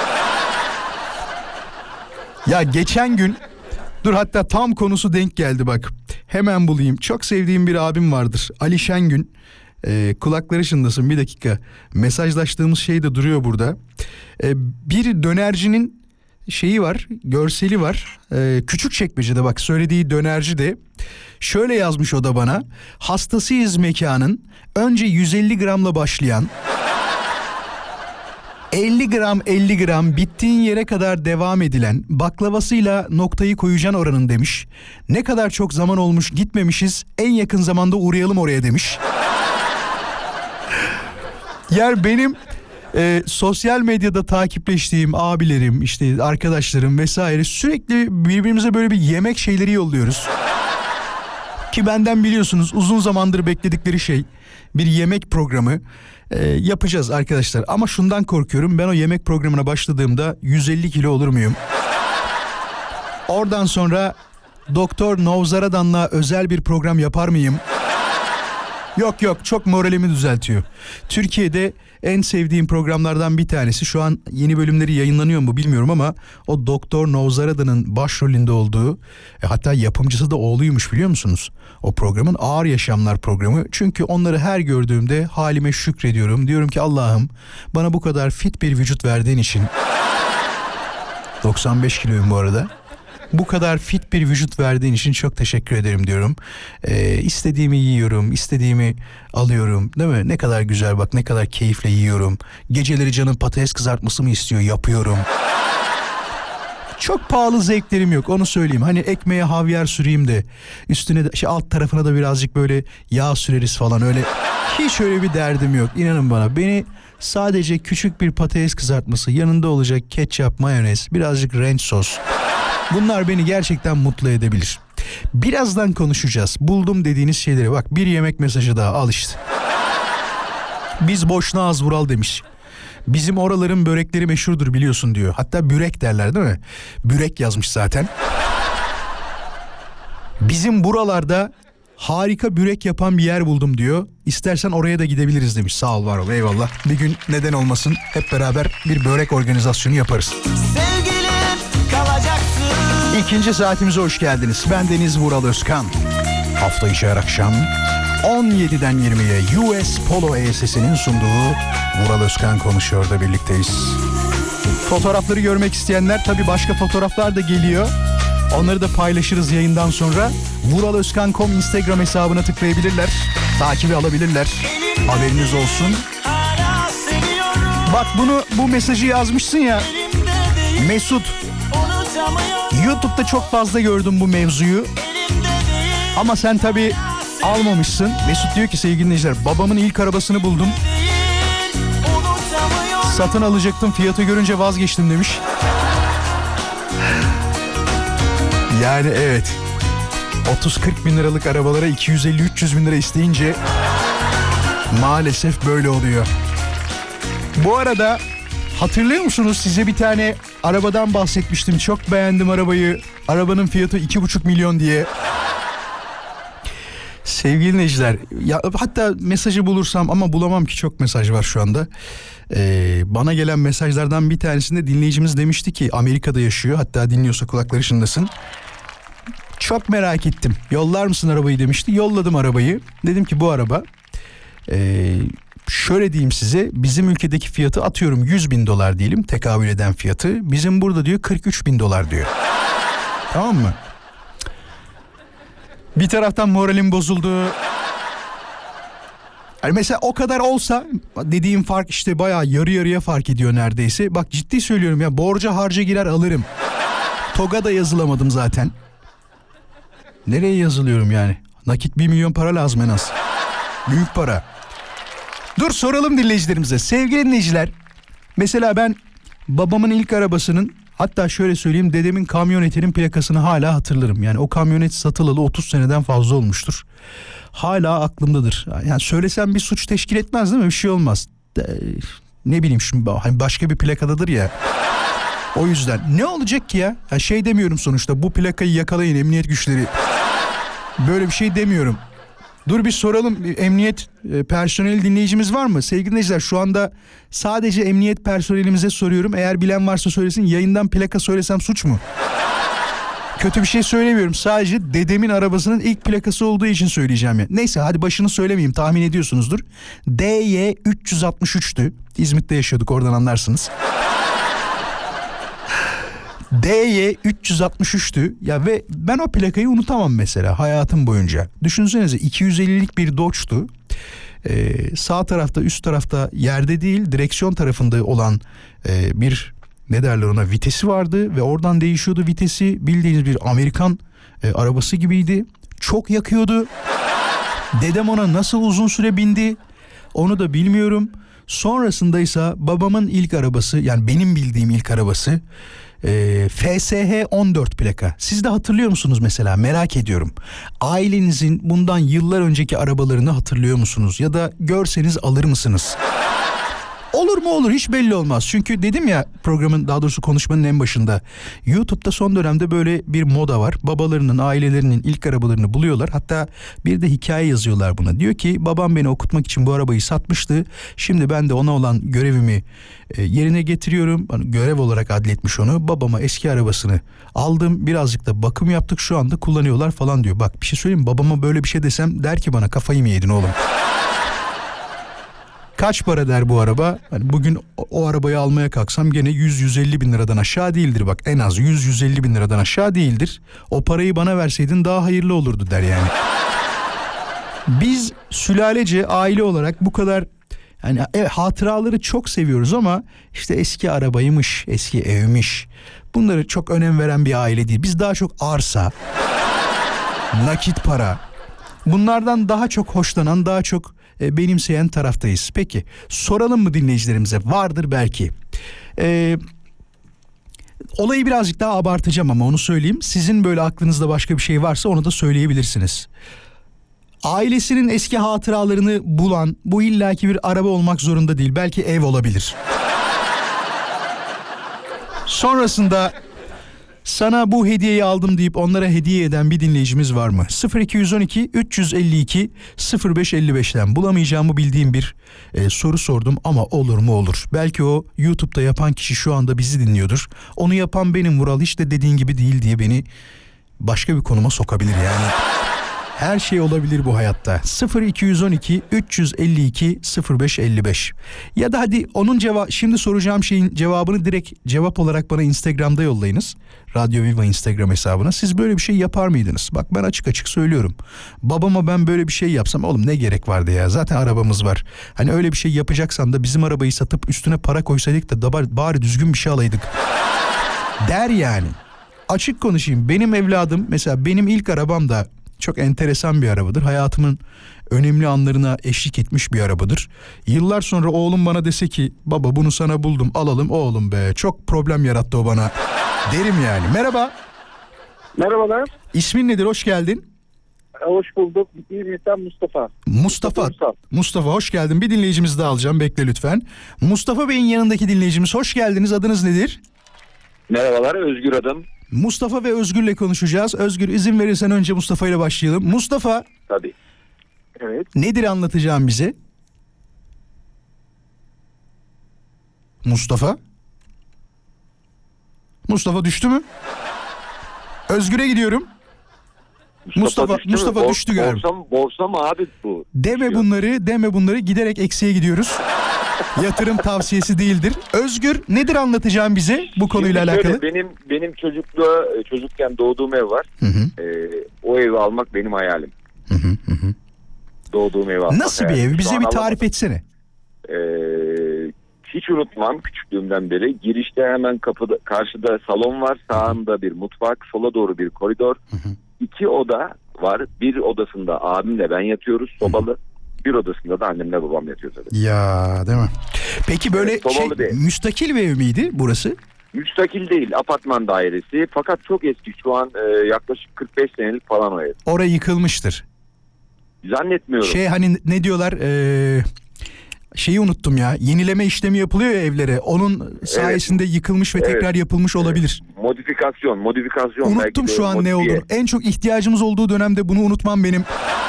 ya geçen gün dur hatta tam konusu denk geldi bak. Hemen bulayım. Çok sevdiğim bir abim vardır. Ali Şengün. Ee, kulakları şındasın bir dakika. Mesajlaştığımız şey de duruyor burada. Ee, bir dönercinin şeyi var, görseli var. Ee, küçük çekmecede bak söylediği dönerci de şöyle yazmış o da bana. Hastasıyız mekanın. Önce 150 gramla başlayan 50 gram 50 gram bittiğin yere kadar devam edilen baklavasıyla noktayı koyacaksın oranın demiş. Ne kadar çok zaman olmuş gitmemişiz en yakın zamanda uğrayalım oraya demiş. Yer benim e, sosyal medyada takipleştiğim abilerim işte arkadaşlarım vesaire sürekli birbirimize böyle bir yemek şeyleri yolluyoruz. Ki benden biliyorsunuz uzun zamandır bekledikleri şey bir yemek programı e, yapacağız arkadaşlar. Ama şundan korkuyorum ben o yemek programına başladığımda 150 kilo olur muyum? Oradan sonra Doktor Novzaradan'la özel bir program yapar mıyım? Yok yok çok moralimi düzeltiyor. Türkiye'de en sevdiğim programlardan bir tanesi şu an yeni bölümleri yayınlanıyor mu bilmiyorum ama o Doktor Novzarada'nın başrolünde olduğu e, hatta yapımcısı da oğluymuş biliyor musunuz? O programın Ağır Yaşamlar programı. Çünkü onları her gördüğümde halime şükrediyorum. Diyorum ki Allah'ım bana bu kadar fit bir vücut verdiğin için 95 kiloyum bu arada bu kadar fit bir vücut verdiğin için çok teşekkür ederim diyorum. Ee, istediğimi yiyorum, istediğimi alıyorum değil mi? Ne kadar güzel bak ne kadar keyifle yiyorum. Geceleri canım patates kızartması mı istiyor yapıyorum. Çok pahalı zevklerim yok onu söyleyeyim. Hani ekmeğe havyar süreyim de üstüne de şey alt tarafına da birazcık böyle yağ süreriz falan öyle. Hiç öyle bir derdim yok inanın bana. Beni sadece küçük bir patates kızartması yanında olacak ketçap, mayonez, birazcık ranch sos. Bunlar beni gerçekten mutlu edebilir. Birazdan konuşacağız. Buldum dediğiniz şeyleri. Bak bir yemek mesajı daha al işte. Biz boşuna az vural demiş. Bizim oraların börekleri meşhurdur biliyorsun diyor. Hatta bürek derler değil mi? Bürek yazmış zaten. Bizim buralarda harika börek yapan bir yer buldum diyor. İstersen oraya da gidebiliriz demiş. Sağ ol var ol eyvallah. Bir gün neden olmasın hep beraber bir börek organizasyonu yaparız. Kalacaksın İkinci saatimize hoş geldiniz. Ben Deniz Vural Özkan. Hafta içi her akşam 17'den 20'ye US Polo ESS'inin sunduğu Vural Özkan konuşuyor da birlikteyiz. Fotoğrafları görmek isteyenler tabii başka fotoğraflar da geliyor. Onları da paylaşırız yayından sonra. Vuralözkan.com Instagram hesabına tıklayabilirler. Takibi alabilirler. Haberiniz olsun. Bak bunu bu mesajı yazmışsın ya. Mesut YouTube'da çok fazla gördüm bu mevzuyu. Ama sen tabii almamışsın. Mesut diyor ki sevgili dinleyiciler babamın ilk arabasını buldum. Satın alacaktım fiyatı görünce vazgeçtim demiş. Yani evet. 30-40 bin liralık arabalara 250-300 bin lira isteyince maalesef böyle oluyor. Bu arada hatırlıyor musunuz size bir tane arabadan bahsetmiştim. Çok beğendim arabayı. Arabanın fiyatı 2,5 milyon diye. Sevgili dinleyiciler, ya hatta mesajı bulursam ama bulamam ki çok mesaj var şu anda. Ee, bana gelen mesajlardan bir tanesinde dinleyicimiz demişti ki Amerika'da yaşıyor. Hatta dinliyorsa kulakları çınlasın. Çok merak ettim. Yollar mısın arabayı demişti. Yolladım arabayı. Dedim ki bu araba ee, şöyle diyeyim size bizim ülkedeki fiyatı atıyorum 100 bin dolar diyelim tekabül eden fiyatı. Bizim burada diyor 43 bin dolar diyor. tamam mı? Bir taraftan moralim bozuldu. Yani mesela o kadar olsa dediğim fark işte bayağı yarı yarıya fark ediyor neredeyse. Bak ciddi söylüyorum ya borca harca girer alırım. TOG'a da yazılamadım zaten. Nereye yazılıyorum yani? Nakit bir milyon para lazım en az. Büyük para. Dur soralım dinleyicilerimize. Sevgili dinleyiciler. Mesela ben babamın ilk arabasının hatta şöyle söyleyeyim dedemin kamyonetinin plakasını hala hatırlarım. Yani o kamyonet satılalı 30 seneden fazla olmuştur. Hala aklımdadır. Yani söylesem bir suç teşkil etmez değil mi? Bir şey olmaz. Ne bileyim şimdi hani başka bir plakadadır ya. O yüzden ne olacak ki ya? ya? Şey demiyorum sonuçta bu plakayı yakalayın emniyet güçleri. Böyle bir şey demiyorum. Dur bir soralım emniyet e, personeli dinleyicimiz var mı? Sevgili dinleyiciler şu anda sadece emniyet personelimize soruyorum. Eğer bilen varsa söylesin yayından plaka söylesem suç mu? Kötü bir şey söylemiyorum. Sadece dedemin arabasının ilk plakası olduğu için söyleyeceğim ya. Neyse hadi başını söylemeyeyim tahmin ediyorsunuzdur. DY 363'tü. İzmit'te yaşıyorduk oradan anlarsınız. DY 363'tü. Ya ve ben o plakayı unutamam mesela hayatım boyunca. Düşünsenize 250'lik bir Dodge'tu. Ee, sağ tarafta üst tarafta yerde değil direksiyon tarafında olan e, bir ne derler ona vitesi vardı ve oradan değişiyordu vitesi bildiğiniz bir Amerikan e, arabası gibiydi. Çok yakıyordu. Dedem ona nasıl uzun süre bindi onu da bilmiyorum. Sonrasında ise babamın ilk arabası yani benim bildiğim ilk arabası e, FSH 14 plaka. Siz de hatırlıyor musunuz mesela merak ediyorum. Ailenizin bundan yıllar önceki arabalarını hatırlıyor musunuz? Ya da görseniz alır mısınız? Olur mu olur hiç belli olmaz. Çünkü dedim ya programın daha doğrusu konuşmanın en başında. YouTube'da son dönemde böyle bir moda var. Babalarının ailelerinin ilk arabalarını buluyorlar. Hatta bir de hikaye yazıyorlar buna. Diyor ki babam beni okutmak için bu arabayı satmıştı. Şimdi ben de ona olan görevimi e, yerine getiriyorum. Hani görev olarak adletmiş onu. Babama eski arabasını aldım. Birazcık da bakım yaptık. Şu anda kullanıyorlar falan diyor. Bak bir şey söyleyeyim babama böyle bir şey desem der ki bana kafayı mı yedin oğlum? Kaç para der bu araba? Hani bugün o, arabayı almaya kalksam gene 100-150 bin liradan aşağı değildir bak en az 100-150 bin liradan aşağı değildir. O parayı bana verseydin daha hayırlı olurdu der yani. Biz sülalece aile olarak bu kadar yani evet, hatıraları çok seviyoruz ama işte eski arabaymış, eski evmiş. Bunları çok önem veren bir aile değil. Biz daha çok arsa, nakit para. Bunlardan daha çok hoşlanan, daha çok e, benimseyen taraftayız. Peki soralım mı dinleyicilerimize? Vardır belki. Ee, olayı birazcık daha abartacağım ama onu söyleyeyim. Sizin böyle aklınızda başka bir şey varsa onu da söyleyebilirsiniz. Ailesinin eski hatıralarını bulan bu illaki bir araba olmak zorunda değil. Belki ev olabilir. Sonrasında Sana bu hediyeyi aldım deyip onlara hediye eden bir dinleyicimiz var mı? 0212 352 0555'ten bulamayacağımı bildiğim bir e, soru sordum ama olur mu olur. Belki o YouTube'da yapan kişi şu anda bizi dinliyordur. Onu yapan benim Vural hiç de dediğin gibi değil diye beni başka bir konuma sokabilir yani. Her şey olabilir bu hayatta. 0212 352 0555. Ya da hadi onun cevap şimdi soracağım şeyin cevabını direkt cevap olarak bana Instagram'da yollayınız. Radyo Viva Instagram hesabına. Siz böyle bir şey yapar mıydınız? Bak ben açık açık söylüyorum. Babama ben böyle bir şey yapsam oğlum ne gerek vardı ya? Zaten arabamız var. Hani öyle bir şey yapacaksan da bizim arabayı satıp üstüne para koysaydık da bari, düzgün bir şey alaydık. Der yani. Açık konuşayım. Benim evladım mesela benim ilk arabam da çok enteresan bir arabadır. Hayatımın önemli anlarına eşlik etmiş bir arabadır. Yıllar sonra oğlum bana dese ki baba bunu sana buldum alalım oğlum be çok problem yarattı o bana derim yani. Merhaba Merhabalar. ismin nedir hoş geldin? Hoş bulduk. İzmir'den Mustafa. Mustafa. Mustafa. Mustafa hoş geldin. Bir dinleyicimizi daha alacağım bekle lütfen. Mustafa Bey'in yanındaki dinleyicimiz hoş geldiniz. Adınız nedir? Merhabalar Özgür adım. Mustafa ve Özgür'le konuşacağız. Özgür izin verirsen önce Mustafa ile başlayalım. Mustafa Tabii. Evet. nedir anlatacağım bize? Mustafa? Mustafa düştü mü? Özgür'e gidiyorum. Mustafa- düştü mü? Mustafa Bor- düştü galiba. Borsa mı, borsa mı abi bu? Deme Düşüyor. bunları, deme bunları. Giderek eksiye gidiyoruz. Yatırım tavsiyesi değildir. Özgür nedir anlatacağım bize bu konuyla Şimdi şöyle, alakalı? benim benim çocukluğa çocukken doğduğum ev var. Hı hı. Ee, o evi almak benim hayalim. Hı, hı hı. Doğduğum almak. Nasıl bir ev? Bize bir tarif etsene. Ee, hiç unutmam küçüklüğümden beri. Girişte hemen kapıda karşıda salon var. Sağında bir mutfak, sola doğru bir koridor. İki oda var. Bir odasında abimle ben yatıyoruz sobalı. Bir odasında da annemle babam yatıyor tabii. Ya değil mi? Peki böyle Evet, şey, bir ev. müstakil bir ev miydi burası? Müstakil değil apartman dairesi fakat çok eski şu an e, yaklaşık 45 senelik falan o ev. Oraya yıkılmıştır. Zannetmiyorum. Şey hani ne diyorlar eee, şeyi unuttum ya yenileme işlemi yapılıyor ya evlere onun sayesinde yıkılmış ve Evet. tekrar yapılmış olabilir. Modifikasyon, modifikasyon. belki Unuttum şu an ne modifiye. olduğunu. En çok ihtiyacımız olduğu dönemde bunu unutmam benim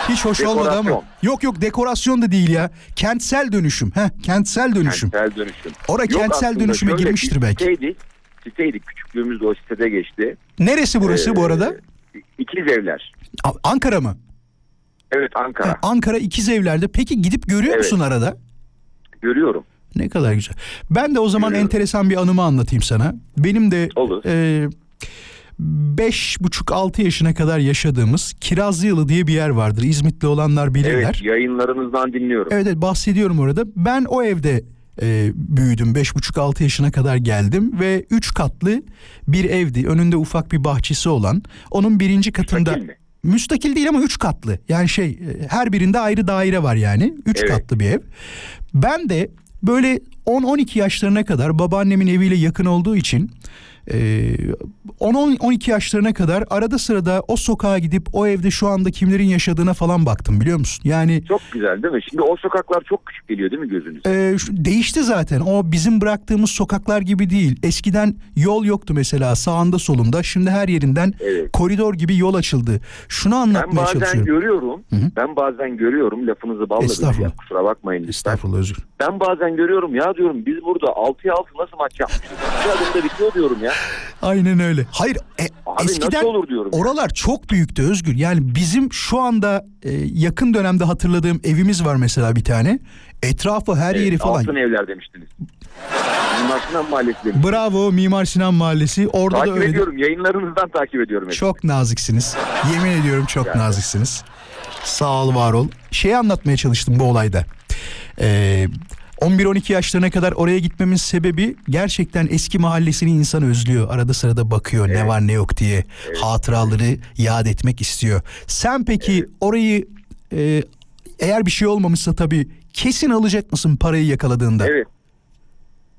hiç hoş olmadı ama. Dekorasyon. Yok yok dekorasyon da değil ya. Kentsel dönüşüm. Heh, kentsel dönüşüm. Kentsel dönüşüm. Ora Yok kentsel dönüşüme girmiştir belki. Siteydik, siteydik. Küçüklüğümüzde o sitede geçti. Neresi burası bu Ee, arada? İkiz evler. Ankara mı? Evet Ankara. Ha, Ankara ikiz evlerde. Peki gidip görüyor Evet. musun arada? Görüyorum. Ne kadar güzel. Ben de o zaman Görüyorum. enteresan bir anımı anlatayım sana. Benim de Olur. e, beş buçuk altı yaşına kadar yaşadığımız Kirazlıyalı diye bir yer vardır. İzmitli olanlar bilirler. Evet yayınlarınızdan dinliyorum. Evet, evet bahsediyorum orada. Ben o evde e, büyüdüm. Beş buçuk altı yaşına kadar geldim ve üç katlı bir evdi. Önünde ufak bir bahçesi olan. Onun birinci katında Müstakil mi? Müstakil değil ama üç katlı. Yani şey e, her birinde ayrı daire var yani. Üç Evet. katlı bir ev. Ben de böyle 10-12 yaşlarına kadar babaannemin eviyle yakın olduğu için 10-12 yaşlarına kadar arada sırada o sokağa gidip o evde şu anda kimlerin yaşadığına falan baktım biliyor musun? Yani Çok güzel değil mi? Şimdi o sokaklar çok küçük geliyor değil mi gözünüze? ee, şu- değişti zaten. O bizim bıraktığımız sokaklar gibi değil. Eskiden yol yoktu mesela sağında solunda. Şimdi her yerinden Evet. koridor gibi yol açıldı. Şunu Ben anlatmaya bazen çalışıyorum. görüyorum. Ben bazen görüyorum lafınızı balla Estağfurullah. böleceğim. Kusura bakmayın lütfen. Estağfurullah özür. Ben bazen görüyorum ya diyorum biz burada 6'ya 6 nasıl maç yapmışız? İki adımda bitiyor diyorum ya. Aynen öyle. Hayır e, Abi eskiden nasıl olur diyorum. ya. oralar çok büyüktü Özgür. Yani bizim şu anda e, yakın dönemde hatırladığım evimiz var mesela bir tane. Etrafı her Evet, yeri falan. Altın evler demiştiniz. Mimar Sinan Mahallesi demiştiniz. Bravo Mimar Sinan Mahallesi. Orada da Takip öyle. ediyorum. Yayınlarınızdan takip ediyorum. hep. Çok naziksiniz. Yemin ediyorum çok Yani. naziksiniz. Sağ ol var ol. Şeyi anlatmaya çalıştım bu olayda. Ee, 11-12 yaşlarına kadar oraya gitmemin sebebi gerçekten eski mahallesini insan özlüyor. Arada sırada bakıyor ne Evet. var ne yok diye. Hatıraları yad etmek istiyor. Sen peki orayı e, eğer bir şey olmamışsa tabii kesin alacak mısın parayı yakaladığında? Evet.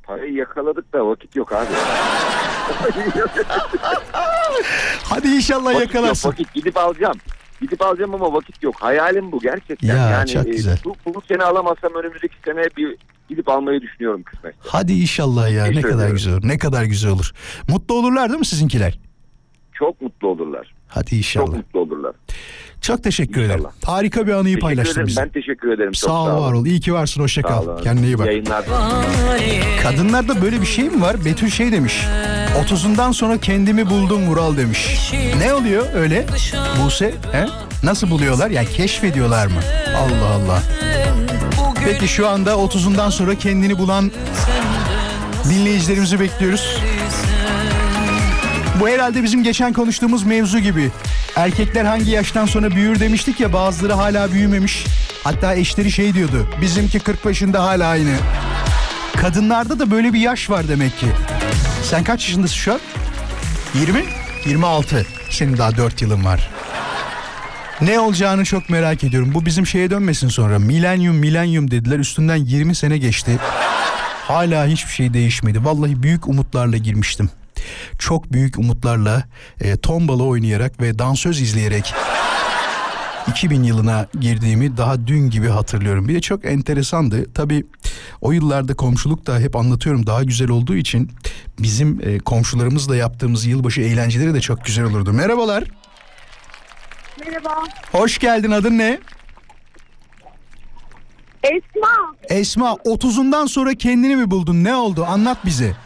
Parayı yakaladık da vakit yok abi. Hadi inşallah vakit yakalarsın. Yok, vakit gidip alacağım. Gidip alacağım ama vakit yok. Hayalim bu gerçekten. Ya, yani çok e, güzel. Bu, bu sene alamazsam önümüzdeki sene bir gidip almayı düşünüyorum kısmet. Hadi inşallah ya İyi ne kadar güzel olur. Ne kadar güzel olur. Mutlu olurlar değil mi sizinkiler? çok mutlu olurlar. Hadi Çok inşallah. mutlu olurlar. Çok teşekkür ederim. İnşallah. Harika bir anıyı Teşekkür paylaştın ederim. bize. Ben teşekkür ederim. Çok Sağ ol, var ol. İyi ki varsın. Hoşça Sağ kal. olun. Kendine iyi bak. Yayınlar. Kadınlarda böyle bir şey mi var? Betül şey demiş. 30'undan sonra kendimi buldum Vural demiş. Ne oluyor öyle? Buse, he? Nasıl buluyorlar? Yani keşfediyorlar mı? Allah Allah. Peki şu anda 30'undan sonra kendini bulan dinleyicilerimizi bekliyoruz. Bu herhalde bizim geçen konuştuğumuz mevzu gibi. Erkekler hangi yaştan sonra büyür demiştik ya bazıları hala büyümemiş. Hatta eşleri şey diyordu. Bizimki 45'inde hala aynı. Kadınlarda da böyle bir yaş var demek ki. Sen kaç yaşındasın şu an? 20? 26. Senin daha 4 yılın var. Ne olacağını çok merak ediyorum. Bu bizim şeye dönmesin sonra. Milenyum milenyum dediler. Üstünden 20 sene geçti. Hala hiçbir şey değişmedi. Vallahi büyük umutlarla girmiştim. Çok büyük umutlarla e, tombala oynayarak ve dansöz izleyerek 2000 yılına girdiğimi daha dün gibi hatırlıyorum. Bir de çok enteresandı. Tabii o yıllarda komşuluk da hep anlatıyorum daha güzel olduğu için bizim e, komşularımızla yaptığımız yılbaşı eğlenceleri de çok güzel olurdu. Merhabalar. Merhaba. Hoş geldin. Adın ne? Esma. Esma 30'undan sonra kendini mi buldun? Ne oldu? Anlat bize.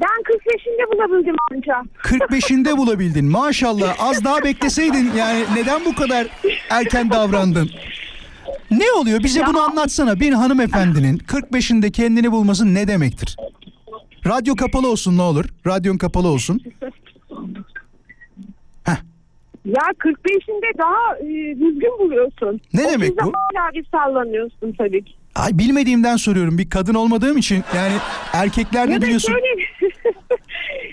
Ben 40 yaşında bulabildim anca. 45'inde bulabildin. Maşallah. Az daha bekleseydin. Yani neden bu kadar erken davrandın? Ne oluyor? Bize bunu anlatsana. Bir hanımefendinin 45'inde kendini bulması ne demektir? Radyo kapalı olsun ne olur? Radyon kapalı olsun. Ya 45'inde daha e, düzgün buluyorsun. Ne demek 30'da bu? hala bir sallanıyorsun tabii ki. Ay bilmediğimden soruyorum. Bir kadın olmadığım için yani erkekler de biliyorsun. şöyle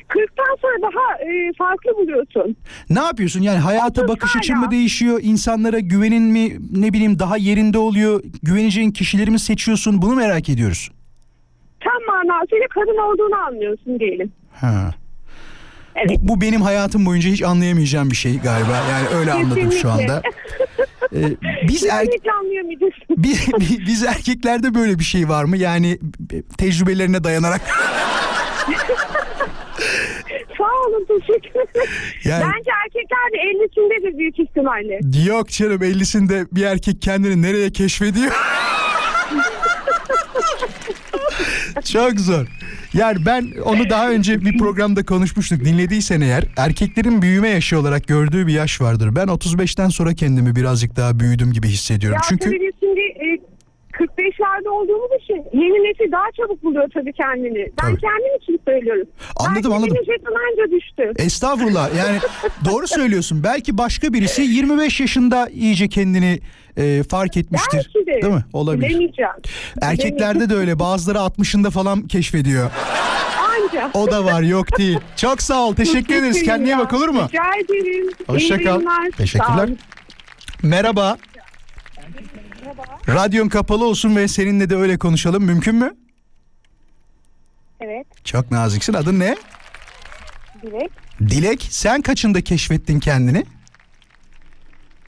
40'tan sonra daha e, farklı buluyorsun. Ne yapıyorsun? Yani hayata Otuz bakış açın mı değişiyor? İnsanlara güvenin mi ne bileyim daha yerinde oluyor? Güveneceğin kişileri mi seçiyorsun? Bunu merak ediyoruz. Tam manasıyla kadın olduğunu anlıyorsun diyelim. Ha. Evet. Bu, bu benim hayatım boyunca hiç anlayamayacağım bir şey galiba. Yani öyle anladım şu anda. Ee, biz er, biz, biz erkeklerde böyle bir şey var mı? Yani tecrübelerine dayanarak. Sağ olun teşekkür ederim. Yani- Bence erkekler de 50'sindedir büyük ihtimalle. Yok canım 50'sinde bir erkek kendini nereye keşfediyor? Çok zor. Yani ben onu daha önce bir programda konuşmuştuk. Dinlediysen eğer erkeklerin büyüme yaşı olarak gördüğü bir yaş vardır. Ben 35'ten sonra kendimi birazcık daha büyüdüm gibi hissediyorum. Ya Çünkü tabii şimdi e, 45'lerde olduğumuz için yeni nesil daha çabuk buluyor tabii kendini. Ben Tabii. kendim için söylüyorum. Anladım, Belki anladım. jeton anca düştü. Estağfurullah yani doğru söylüyorsun. Belki başka birisi 25 yaşında iyice kendini e, fark etmiştir. Belki de. Değil mi? Olabilir. Bilemeyeceğim. Erkeklerde de öyle bazıları 60'ında falan keşfediyor. Anca. O da var yok değil. Çok sağ ol teşekkür ederiz. Kendine bak olur mu? Rica ederim. Hoşça kal. Teşekkürler. olun. Merhaba. Radyon kapalı olsun ve seninle de öyle konuşalım. Mümkün mü? Evet. Çok naziksin. Adın ne? Dilek. Dilek. Sen kaçında keşfettin kendini?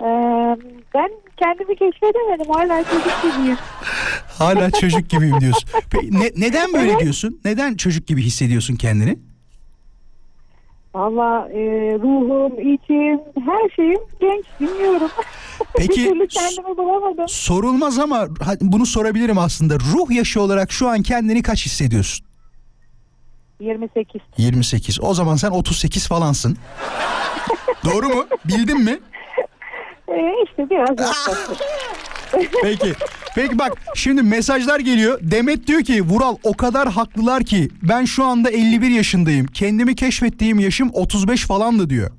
Ee, ben kendimi keşfedemedim. Hala çocuk gibiyim. Hala çocuk gibiyim diyorsun. Peki, ne- neden böyle diyorsun? Neden çocuk gibi hissediyorsun kendini? Valla e, ruhum, içim, her şeyim genç. Bilmiyorum. Peki, kendimi bulamadım. Sorulmaz ama bunu sorabilirim aslında. Ruh yaşı olarak şu an kendini kaç hissediyorsun? 28. 28. O zaman sen 38 falansın. Doğru mu? Bildin mi? Ee, işte biraz yaklaşık. Peki. Peki bak şimdi mesajlar geliyor. Demet diyor ki Vural o kadar haklılar ki ben şu anda 51 yaşındayım. Kendimi keşfettiğim yaşım 35 falandı diyor.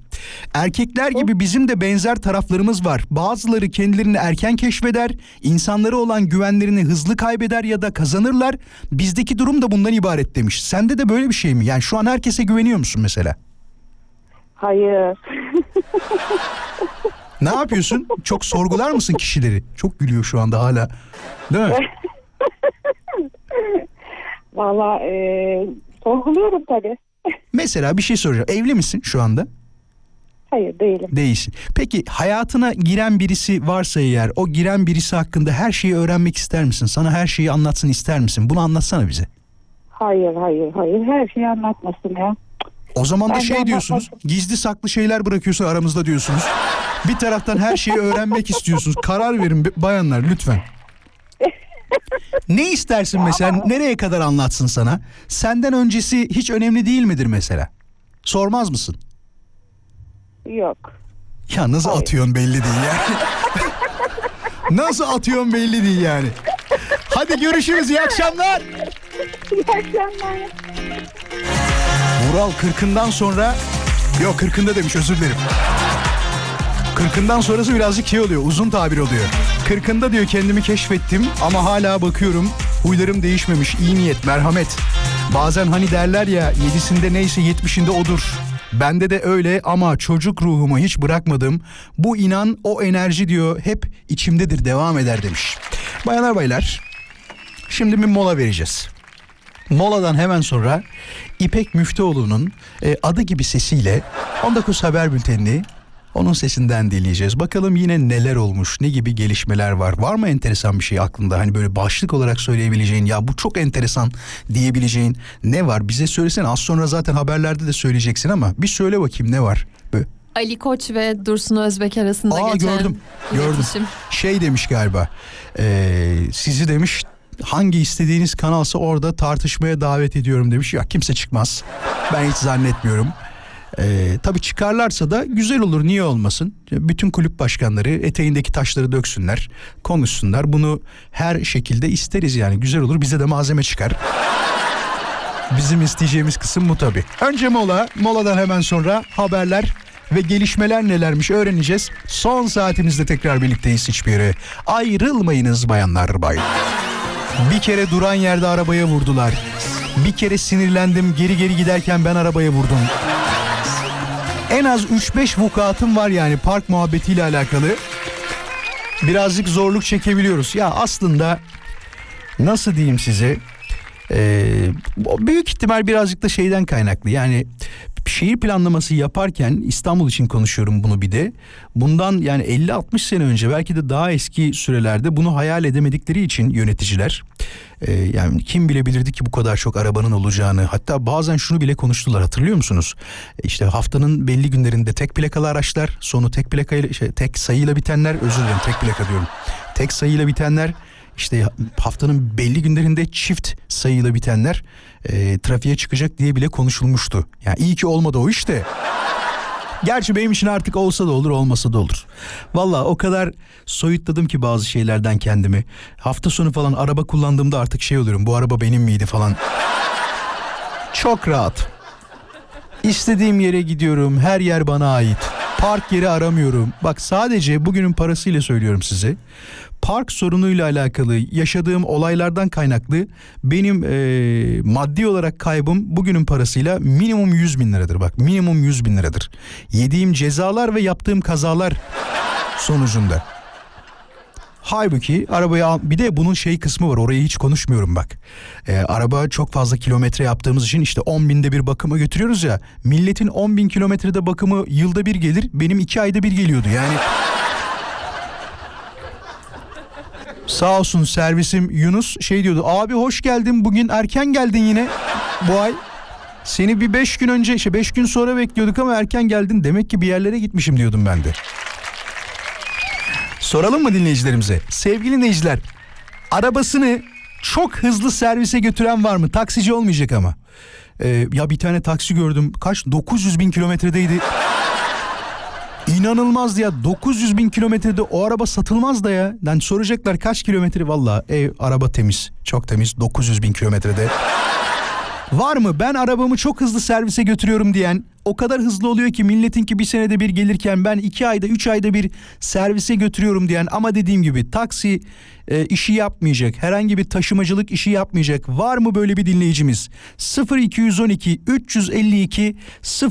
Erkekler gibi bizim de benzer taraflarımız var. Bazıları kendilerini erken keşfeder, insanlara olan güvenlerini hızlı kaybeder ya da kazanırlar. Bizdeki durum da bundan ibaret demiş. Sende de böyle bir şey mi? Yani şu an herkese güveniyor musun mesela? Hayır. Ne yapıyorsun? Çok sorgular mısın kişileri? Çok gülüyor şu anda hala. Değil mi? Valla e, sorguluyorum tabii. Mesela bir şey soracağım. Evli misin şu anda? Hayır değilim. Değilsin. Peki hayatına giren birisi varsa eğer o giren birisi hakkında her şeyi öğrenmek ister misin? Sana her şeyi anlatsın ister misin? Bunu anlatsana bize. Hayır hayır hayır her şeyi anlatmasın ya. O zaman da şey diyorsunuz. Gizli saklı şeyler bırakıyorsun aramızda diyorsunuz. Bir taraftan her şeyi öğrenmek istiyorsunuz. Karar verin bayanlar lütfen. Ne istersin mesela? Nereye kadar anlatsın sana? Senden öncesi hiç önemli değil midir mesela? Sormaz mısın? Yok. Ya nasıl atıyorsun belli değil yani. nasıl atıyorsun belli değil yani. Hadi görüşürüz iyi akşamlar. İyi akşamlar. Vural kırkından sonra yok kırkında demiş özür dilerim. Kırkından sonrası birazcık şey oluyor uzun tabir oluyor. Kırkında diyor kendimi keşfettim ama hala bakıyorum huylarım değişmemiş iyi niyet merhamet. Bazen hani derler ya yedisinde neyse yetmişinde odur. Bende de öyle ama çocuk ruhumu hiç bırakmadım. Bu inan o enerji diyor hep içimdedir devam eder demiş. Bayanlar baylar şimdi bir mola vereceğiz. Moladan hemen sonra İpek Müftüoğlu'nun e, adı gibi sesiyle 19 Haber Bülteni'ni onun sesinden dinleyeceğiz. Bakalım yine neler olmuş, ne gibi gelişmeler var. Var mı enteresan bir şey aklında? Hani böyle başlık olarak söyleyebileceğin, ya bu çok enteresan diyebileceğin ne var? Bize söylesene. Az sonra zaten haberlerde de söyleyeceksin ama bir söyle bakayım ne var? Böyle, Ali Koç ve Dursun Özbek arasında Aa geçen gördüm, gördüm. iletişim. Şey demiş galiba, e, sizi demiş hangi istediğiniz kanalsa orada tartışmaya davet ediyorum demiş. Ya kimse çıkmaz. Ben hiç zannetmiyorum. Ee, tabii çıkarlarsa da güzel olur niye olmasın. Bütün kulüp başkanları eteğindeki taşları döksünler, konuşsunlar. Bunu her şekilde isteriz yani güzel olur bize de malzeme çıkar. Bizim isteyeceğimiz kısım bu tabii. Önce mola, moladan hemen sonra haberler ve gelişmeler nelermiş öğreneceğiz. Son saatimizde tekrar birlikteyiz hiçbir yere. Ayrılmayınız bayanlar baylar. Bir kere duran yerde arabaya vurdular. Bir kere sinirlendim geri geri giderken ben arabaya vurdum. En az 3-5 vukuatım var yani park muhabbetiyle alakalı. Birazcık zorluk çekebiliyoruz. Ya aslında nasıl diyeyim size? Ee, büyük ihtimal birazcık da şeyden kaynaklı. Yani şehir planlaması yaparken İstanbul için konuşuyorum bunu bir de. Bundan yani 50-60 sene önce belki de daha eski sürelerde bunu hayal edemedikleri için yöneticiler e, yani kim bilebilirdi ki bu kadar çok arabanın olacağını hatta bazen şunu bile konuştular hatırlıyor musunuz? E, İşte haftanın belli günlerinde tek plakalı araçlar sonu tek plakayla şey, tek sayıyla bitenler özür dilerim tek plaka diyorum. Tek sayıyla bitenler işte haftanın belli günlerinde çift sayıyla bitenler e, trafiğe çıkacak diye bile konuşulmuştu. Yani iyi ki olmadı o işte. Gerçi benim için artık olsa da olur olmasa da olur. Valla o kadar soyutladım ki bazı şeylerden kendimi. Hafta sonu falan araba kullandığımda artık şey oluyorum. Bu araba benim miydi falan. Çok rahat. İstediğim yere gidiyorum. Her yer bana ait. Park yeri aramıyorum. Bak sadece bugünün parasıyla söylüyorum size. Park sorunuyla alakalı yaşadığım olaylardan kaynaklı benim eee, maddi olarak kaybım bugünün parasıyla minimum 100 bin liradır. Bak minimum 100 bin liradır. Yediğim cezalar ve yaptığım kazalar sonucunda. Halbuki arabaya al- bir de bunun şey kısmı var orayı hiç konuşmuyorum bak. Ee, araba çok fazla kilometre yaptığımız için işte 10 binde bir bakıma götürüyoruz ya. Milletin 10 bin kilometrede bakımı yılda bir gelir benim 2 ayda bir geliyordu yani. Sağ olsun servisim Yunus şey diyordu abi hoş geldin bugün erken geldin yine bu ay. Seni bir 5 gün önce işte 5 gün sonra bekliyorduk ama erken geldin demek ki bir yerlere gitmişim diyordum ben de. Soralım mı dinleyicilerimize? Sevgili dinleyiciler, arabasını çok hızlı servise götüren var mı? Taksici olmayacak ama. Ee, ya bir tane taksi gördüm. Kaç? 900 bin kilometredeydi. İnanılmazdı ya 900 bin kilometrede o araba satılmaz da ya. Yani soracaklar kaç kilometre valla ev araba temiz çok temiz 900 bin kilometrede. Var mı ben arabamı çok hızlı servise götürüyorum diyen o kadar hızlı oluyor ki milletin ki bir senede bir gelirken ben iki ayda üç ayda bir servise götürüyorum diyen ama dediğim gibi taksi e, işi yapmayacak herhangi bir taşımacılık işi yapmayacak. Var mı böyle bir dinleyicimiz? 0212 352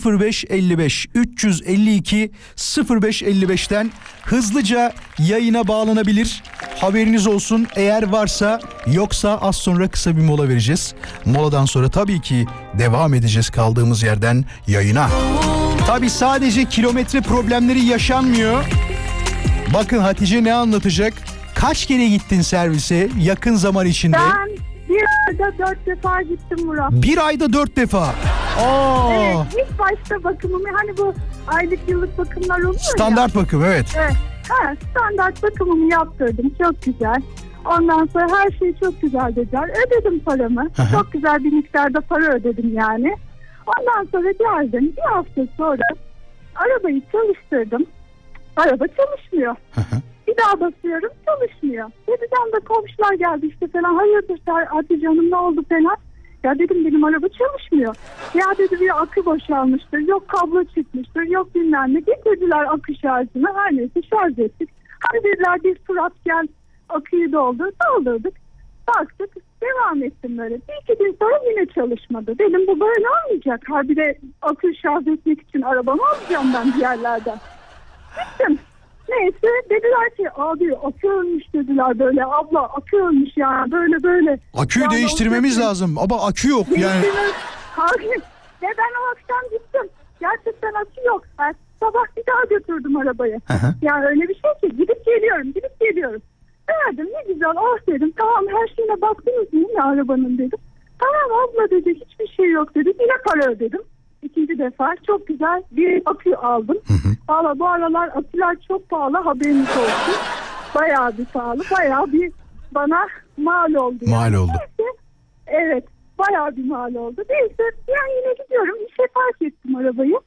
0555 352 0555'ten hızlıca yayına bağlanabilir. Haberiniz olsun. Eğer varsa yoksa az sonra kısa bir mola vereceğiz. Moladan sonra tabii ki devam edeceğiz kaldığımız yerden yayına. Tabii sadece kilometre problemleri yaşanmıyor. Bakın Hatice ne anlatacak kaç kere gittin servise yakın zaman içinde Ben bir ayda dört defa gittim Murat. bir ayda dört defa Aa, Evet, ilk başta bakımımı hani bu aylık yıllık bakımlar oluyor ya. standart bakım evet. Evet. Ha, standart bakımımı yaptırdım. Çok güzel. Ondan sonra her şey çok güzel dediler. Ödedim paramı. Hı. Çok güzel bir miktarda para ödedim yani. Ondan sonra geldim. Bir hafta sonra arabayı çalıştırdım. Araba çalışmıyor. Hı. Bir daha basıyorum çalışmıyor. Dediden de komşular geldi işte falan. Hayırdır Hatice Hanım ne oldu falan. Ya dedim benim araba çalışmıyor. Ya dedi bir akü boşalmıştır. Yok kablo çıkmıştır. Yok bilmem ne. Getirdiler akü şarjını. Her neyse şarj ettik. Hadi dediler bir Fırat gel aküyü doldur. Doldurduk. Baktık devam ettim böyle. Bir iki gün sonra yine çalışmadı. Dedim bu böyle olmayacak. Ha bir de akü şarj etmek için arabamı alacağım ben bir yerlerden. Gittim. Neyse dediler ki abi akü ölmüş dediler böyle abla akü ölmüş ya böyle böyle. Aküyü Yani değiştirmemiz o- lazım ama akü yok yani. Hayır. Ve ben o akşam gittim. Gerçekten akü yok. Ben sabah bir daha götürdüm arabayı. Hı. Yani öyle bir şey ki gidip geliyorum gidip geliyorum. Verdim ne güzel ah dedim tamam her şeyine baktınız mı arabanın dedim. Tamam abla dedi hiçbir şey yok dedi yine para ödedim. İkinci defa çok güzel bir akü aldım. Valla bu aralar aküler çok pahalı haberiniz olsun. Bayağı bir pahalı bayağı bir bana mal oldu. yani. Mal oldu. Neyse, evet bayağı bir mal oldu. Neyse ben yine gidiyorum işe park ettim arabayı.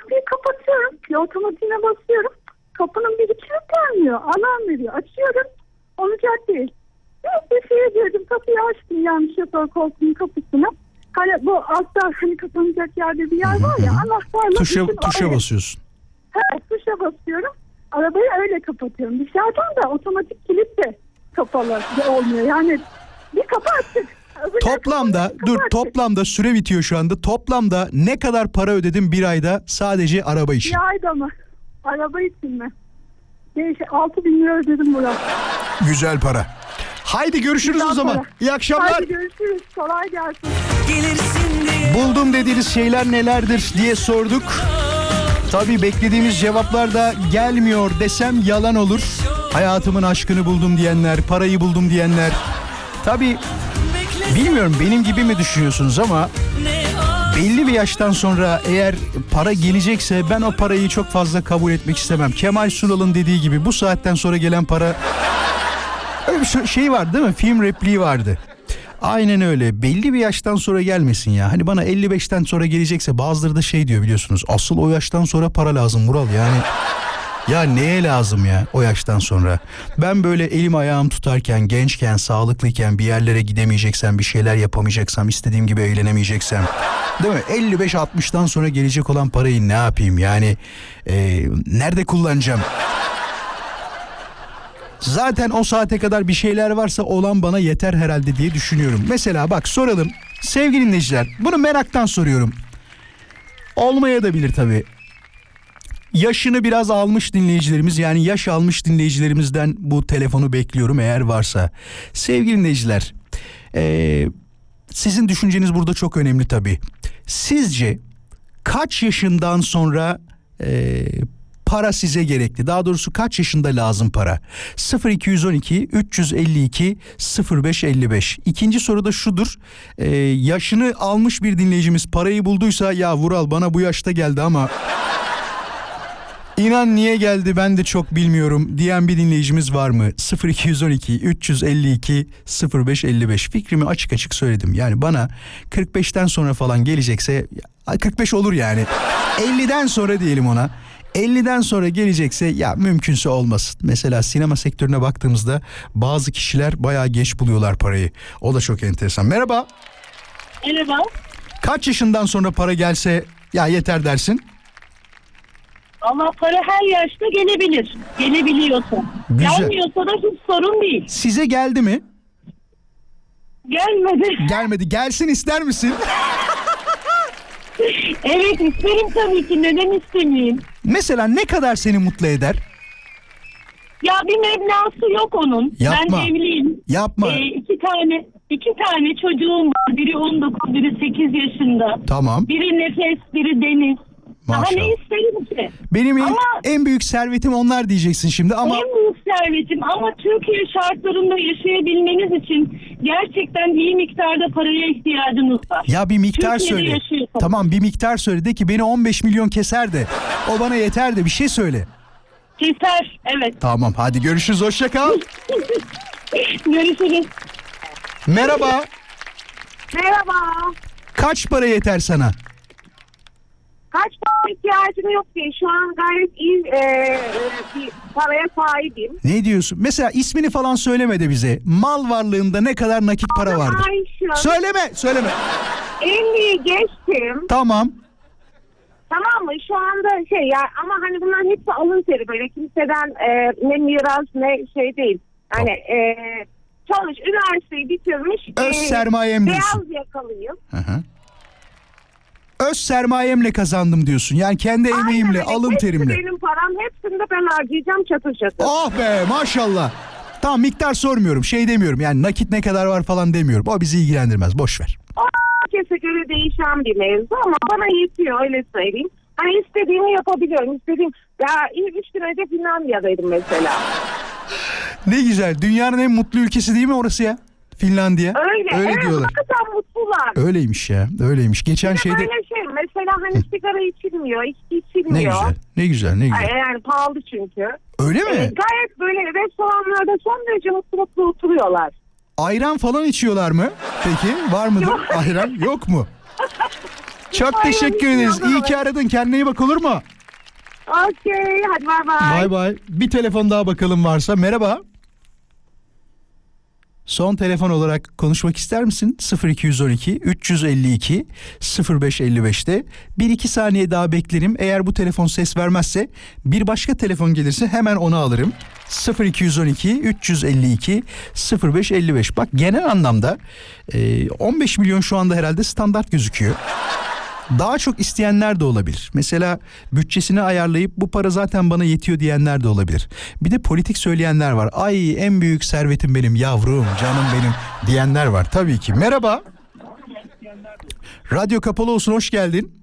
Kapıyı kapatıyorum. Bir otomatiğine basıyorum. Kapının biri kilitlenmiyor. Alarm veriyor. Açıyorum. Olacak değil. Neyse şeye girdim. Kapıyı açtım yani şoför koltuğunun kapısına. Hani bu altta hani kapanacak yerde bir yer var ya anahtarla Tuşa, bütün tuşa oraya- basıyorsun. Evet tuşa basıyorum. Arabayı öyle kapatıyorum. Dışarıdan da otomatik kilit de kapalı olmuyor. Yani bir kapı öbür Toplamda kapı dur açık. toplamda süre bitiyor şu anda. Toplamda ne kadar para ödedin bir ayda sadece araba için? Bir ayda mı? Araba için mi? Değiş 6 bin lira ödedim Murat. Güzel para. Haydi görüşürüz Güzel o zaman. para. İyi akşamlar. Hadi görüşürüz. Kolay gelsin. Buldum dediğiniz şeyler nelerdir diye sorduk. Tabii beklediğimiz cevaplar da gelmiyor desem yalan olur. Hayatımın aşkını buldum diyenler, parayı buldum diyenler. Tabii bilmiyorum benim gibi mi düşünüyorsunuz ama belli bir yaştan sonra eğer para gelecekse ben o parayı çok fazla kabul etmek istemem. Kemal Sunal'ın dediği gibi bu saatten sonra gelen para öyle bir şey- şey var değil mi? Film repliği vardı. Aynen öyle. Belli bir yaştan sonra gelmesin ya. Hani bana 55'ten sonra gelecekse bazıları da şey diyor biliyorsunuz. Asıl o yaştan sonra para lazım Mural yani. Ya neye lazım ya o yaştan sonra? Ben böyle elim ayağım tutarken, gençken, sağlıklıyken bir yerlere gidemeyeceksem, bir şeyler yapamayacaksam, istediğim gibi eğlenemeyeceksem. Değil mi? 55-60'tan sonra gelecek olan parayı ne yapayım? Yani e, nerede kullanacağım? Zaten o saate kadar bir şeyler varsa olan bana yeter herhalde diye düşünüyorum. Mesela bak soralım. Sevgili dinleyiciler bunu meraktan soruyorum. Olmaya da bilir tabii. Yaşını biraz almış dinleyicilerimiz yani yaş almış dinleyicilerimizden bu telefonu bekliyorum eğer varsa. Sevgili dinleyiciler eee, sizin düşünceniz burada çok önemli tabii. Sizce kaç yaşından sonra eee, para size gerekli? Daha doğrusu kaç yaşında lazım para? 0212 352 0555. İkinci soru da şudur. Eee, yaşını almış bir dinleyicimiz parayı bulduysa ya Vural bana bu yaşta geldi ama İnan niye geldi ben de çok bilmiyorum diyen bir dinleyicimiz var mı? 0212 352 0555 fikrimi açık açık söyledim. Yani bana 45'ten sonra falan gelecekse 45 olur yani. 50'den sonra diyelim ona. 50'den sonra gelecekse ya mümkünse olmasın. Mesela sinema sektörüne baktığımızda bazı kişiler bayağı geç buluyorlar parayı. O da çok enteresan. Merhaba. Merhaba. Kaç yaşından sonra para gelse ya yeter dersin? Ama para her yaşta gelebilir. Gelebiliyorsa. Güzel. Gelmiyorsa da hiç sorun değil. Size geldi mi? Gelmedi. Gelmedi. Gelsin ister misin? evet isterim tabii ki. Neden istemeyeyim? Mesela ne kadar seni mutlu eder? Ya bir meblası yok onun. Yapma. Ben evliyim. Yapma. Ee, iki tane iki tane çocuğum var. Biri 19, biri 8 yaşında. Tamam. Biri nefes, biri deniz. Maşallah. ne isterim ki? Benim en, Ama- en büyük servetim onlar diyeceksin şimdi ama En büyük servetim ama Türkiye şartlarında yaşayabilmeniz için gerçekten iyi miktarda paraya ihtiyacınız var. ya bir miktar Türkiye'de söyle. yaşıyorsunuz. Tamam bir miktar söyle de ki beni 15 milyon keser de o bana yeter de bir şey söyle. Keser, evet. Tamam hadi görüşürüz hoşça kal. Görüşürüz. Merhaba. Merhaba. Kaç para yeter sana? Kaç para ihtiyacım yok ki. Şu an gayet iyi e, e, bir paraya sahibim. Ne diyorsun? Mesela ismini falan söylemedi bize. Mal varlığında ne kadar nakit para vardır? Ayşe. Söyleme, söyleme. 50'yi geçtim. Tamam. Tamam mı? Şu anda şey ya ama hani bunların hepsi alın teri böyle kimseden e, ne miras ne şey değil. Hani e, çalış üniversiteyi bitirmiş. Öz e, sermayem Beyaz diyorsun. yakalıyım. Hı hı. Öz sermayemle kazandım diyorsun. Yani kendi emeğimle, öyle. alın Hepsi terimle. benim param. Hepsini de ben harcayacağım çatır çatır. Oh be maşallah. Tamam miktar sormuyorum. Şey demiyorum. Yani nakit ne kadar var falan demiyorum. O bizi ilgilendirmez. Boş ver. Herkese göre değişen bir mevzu ama bana yetiyor öyle söyleyeyim. Hani istediğimi yapabiliyorum. İstediğim ya ilk üç gün önce Finlandiya'daydım mesela. Ne güzel. Dünyanın en mutlu ülkesi değil mi orası ya? Finlandiya. Öyle. Öyle evet, diyorlar. hakikaten mutlular. Öyleymiş ya. Öyleymiş. Geçen şeyde Böyle şey mesela hani sigara içilmiyor, içki içilmiyor. ne güzel. Ne güzel. Ne güzel. Yani pahalı çünkü. Öyle mi? gayet böyle restoranlarda son derece mutlu mutlu oturuyorlar. Ayran falan içiyorlar mı? Peki var mıdır Yok. ayran? Yok mu? Çok Ayran teşekkür ederiz. içmiyorlar. İyi ki aradın. Kendine iyi bak olur mu? Okey hadi bay bay. Bay bay. Bir telefon daha bakalım varsa. Merhaba. Son telefon olarak konuşmak ister misin? 0212 352 0555'te. 1-2 saniye daha beklerim. Eğer bu telefon ses vermezse bir başka telefon gelirse hemen onu alırım. 0212 352 0555. Bak genel anlamda e, 15 milyon şu anda herhalde standart gözüküyor. Daha çok isteyenler de olabilir. Mesela bütçesini ayarlayıp bu para zaten bana yetiyor diyenler de olabilir. Bir de politik söyleyenler var. Ay en büyük servetim benim yavrum, canım benim diyenler var. Tabii ki. Merhaba. Radyo kapalı olsun hoş geldin.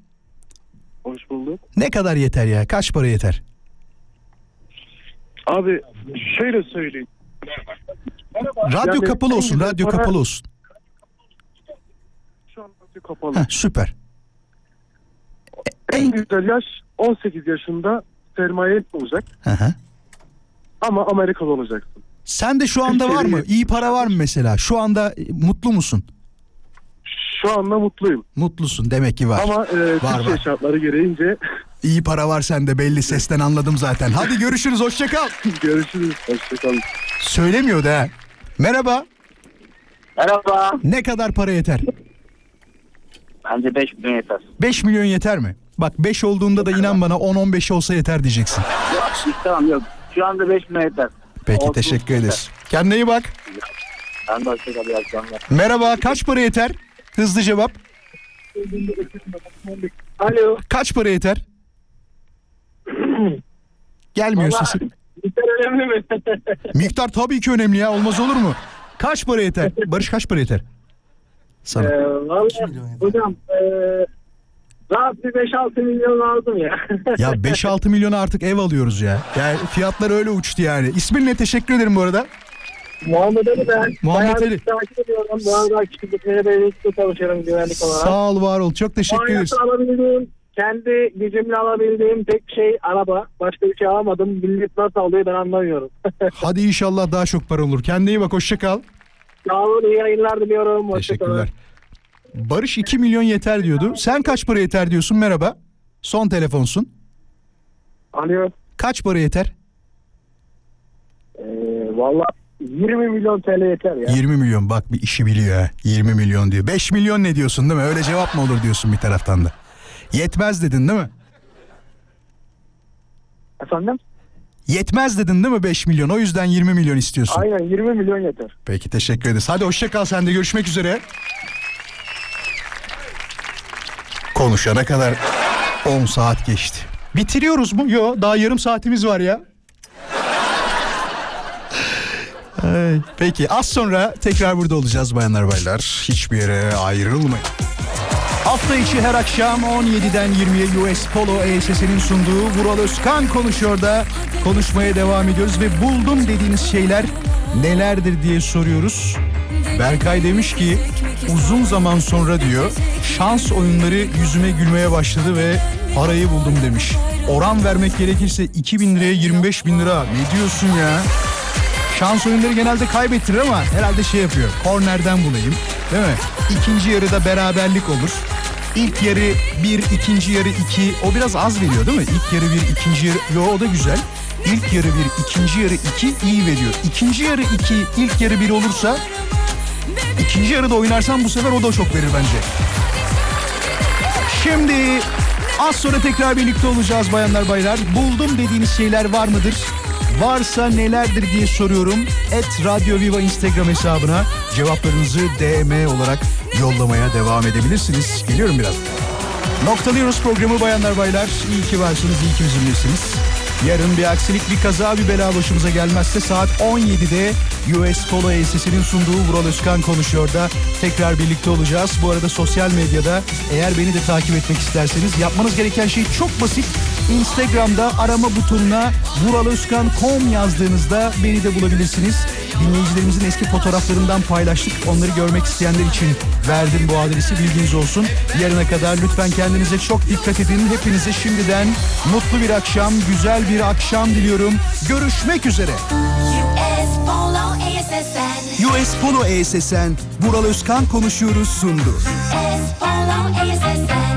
Hoş bulduk. Ne kadar yeter ya? Kaç para yeter? Abi şöyle söyleyeyim. Radyo Yani kapalı olsun, radyo para- kapalı olsun. Şu an radyo kapalı. Heh, süper. En güzel yaş 18 yaşında sermaye olacak Hı hı. ama Amerikalı olacaksın. Sen de şu anda var mı? İyi para var mı mesela? Şu anda e, mutlu musun? Şu anda mutluyum. Mutlusun demek ki var. Ama e, Türkiye var. şartları gereğince İyi para var sende belli sesten anladım zaten. Hadi görüşürüz hoşça kal. görüşürüz. Hoşçakalın. Söylemiyor da. ha. Merhaba. Merhaba. Ne kadar para yeter? Bence 5 milyon yeter. 5 milyon yeter mi? Bak 5 olduğunda da inan bana 10-15 olsa yeter diyeceksin. Yok istemem yok. Şu anda 5 milyon yeter. Peki Olsun, teşekkür yeter. ederiz. Kendine iyi bak. Ben de hoşçakal iyi akşamlar. Merhaba kaç para yeter? Hızlı cevap. Alo. Kaç para yeter? Gelmiyor Vallahi- sesin. Miktar önemli mi? Miktar tabii ki önemli ya olmaz olur mu? Kaç para yeter? Barış kaç para yeter? Sana. Ee, Vallahi hocam e, rahat bir 5-6 milyon lazım ya. Ya 5-6 milyona artık ev alıyoruz ya. Yani fiyatlar öyle uçtu yani. İsmin ne? Teşekkür ederim bu arada. Muhammed Ali ben. Muhammed Ali. Takip ediyorum. Bu arada küçüklükleri belirlikte çalışıyorum güvenlik olarak. Sağ ol var ol. Çok teşekkür ederiz. Alabildiğim, kendi gücümle alabildiğim tek şey araba. Başka bir şey alamadım. Millet nasıl alıyor ben anlamıyorum. Hadi inşallah daha çok para olur. Kendine iyi bak hoşça kal. Sağ olun iyi yayınlar diliyorum. Teşekkürler. Barış 2 milyon yeter diyordu. Sen kaç para yeter diyorsun? Merhaba. Son telefonsun. Alo. Kaç para yeter? Ee, Valla 20 milyon TL yeter ya. 20 milyon. Bak bir işi biliyor ha. 20 milyon diyor. 5 milyon ne diyorsun değil mi? Öyle cevap mı olur diyorsun bir taraftan da. Yetmez dedin değil mi? Efendim? Yetmez dedin değil mi 5 milyon? O yüzden 20 milyon istiyorsun. Aynen 20 milyon yeter. Peki teşekkür ederiz. Hadi hoşça kal sen de görüşmek üzere. Konuşana kadar 10 saat geçti. Bitiriyoruz mu? Yok daha yarım saatimiz var ya. Ay, Peki az sonra tekrar burada olacağız bayanlar baylar. Hiçbir yere ayrılmayın. Hafta içi her akşam 17'den 20'ye US Polo ESS'nin sunduğu Vural Özkan konuşuyor da konuşmaya devam ediyoruz ve buldum dediğiniz şeyler nelerdir diye soruyoruz. Berkay demiş ki uzun zaman sonra diyor şans oyunları yüzüme gülmeye başladı ve parayı buldum demiş. Oran vermek gerekirse 2000 liraya 25 bin lira ne diyorsun ya? Şans oyunları genelde kaybettirir ama herhalde şey yapıyor. Kornerden bulayım. Değil mi? İkinci yarıda beraberlik olur. İlk yarı bir, ikinci yarı iki. O biraz az veriyor değil mi? İlk yarı bir, ikinci yarı... Yo o da güzel. İlk yarı bir, ikinci yarı iki iyi veriyor. İkinci yarı iki, ilk yarı bir olursa... ikinci yarıda oynarsan bu sefer o da çok verir bence. Şimdi az sonra tekrar birlikte olacağız bayanlar baylar. Buldum dediğiniz şeyler var mıdır? Varsa nelerdir diye soruyorum. Et Radyo Viva Instagram hesabına cevaplarınızı DM olarak yollamaya devam edebilirsiniz. Geliyorum biraz. Noktalıyoruz programı bayanlar baylar. İyi ki varsınız, iyi ki bizimlesiniz. Yarın bir aksilik, bir kaza, bir bela başımıza gelmezse saat 17'de US Polo ESS'inin sunduğu Vural Özkan konuşuyor da tekrar birlikte olacağız. Bu arada sosyal medyada eğer beni de takip etmek isterseniz yapmanız gereken şey çok basit. Instagram'da arama butonuna vuralozkan.com yazdığınızda beni de bulabilirsiniz. Dinleyicilerimizin eski fotoğraflarından paylaştık. Onları görmek isteyenler için verdim bu adresi bilginiz olsun. Yarına kadar lütfen kendinize çok dikkat edin. Hepinize şimdiden mutlu bir akşam, güzel bir akşam diliyorum. Görüşmek üzere. US Polo ESSN. US Polo ESSN, Vural Özkan konuşuyoruz sundu. US Polo ESSN.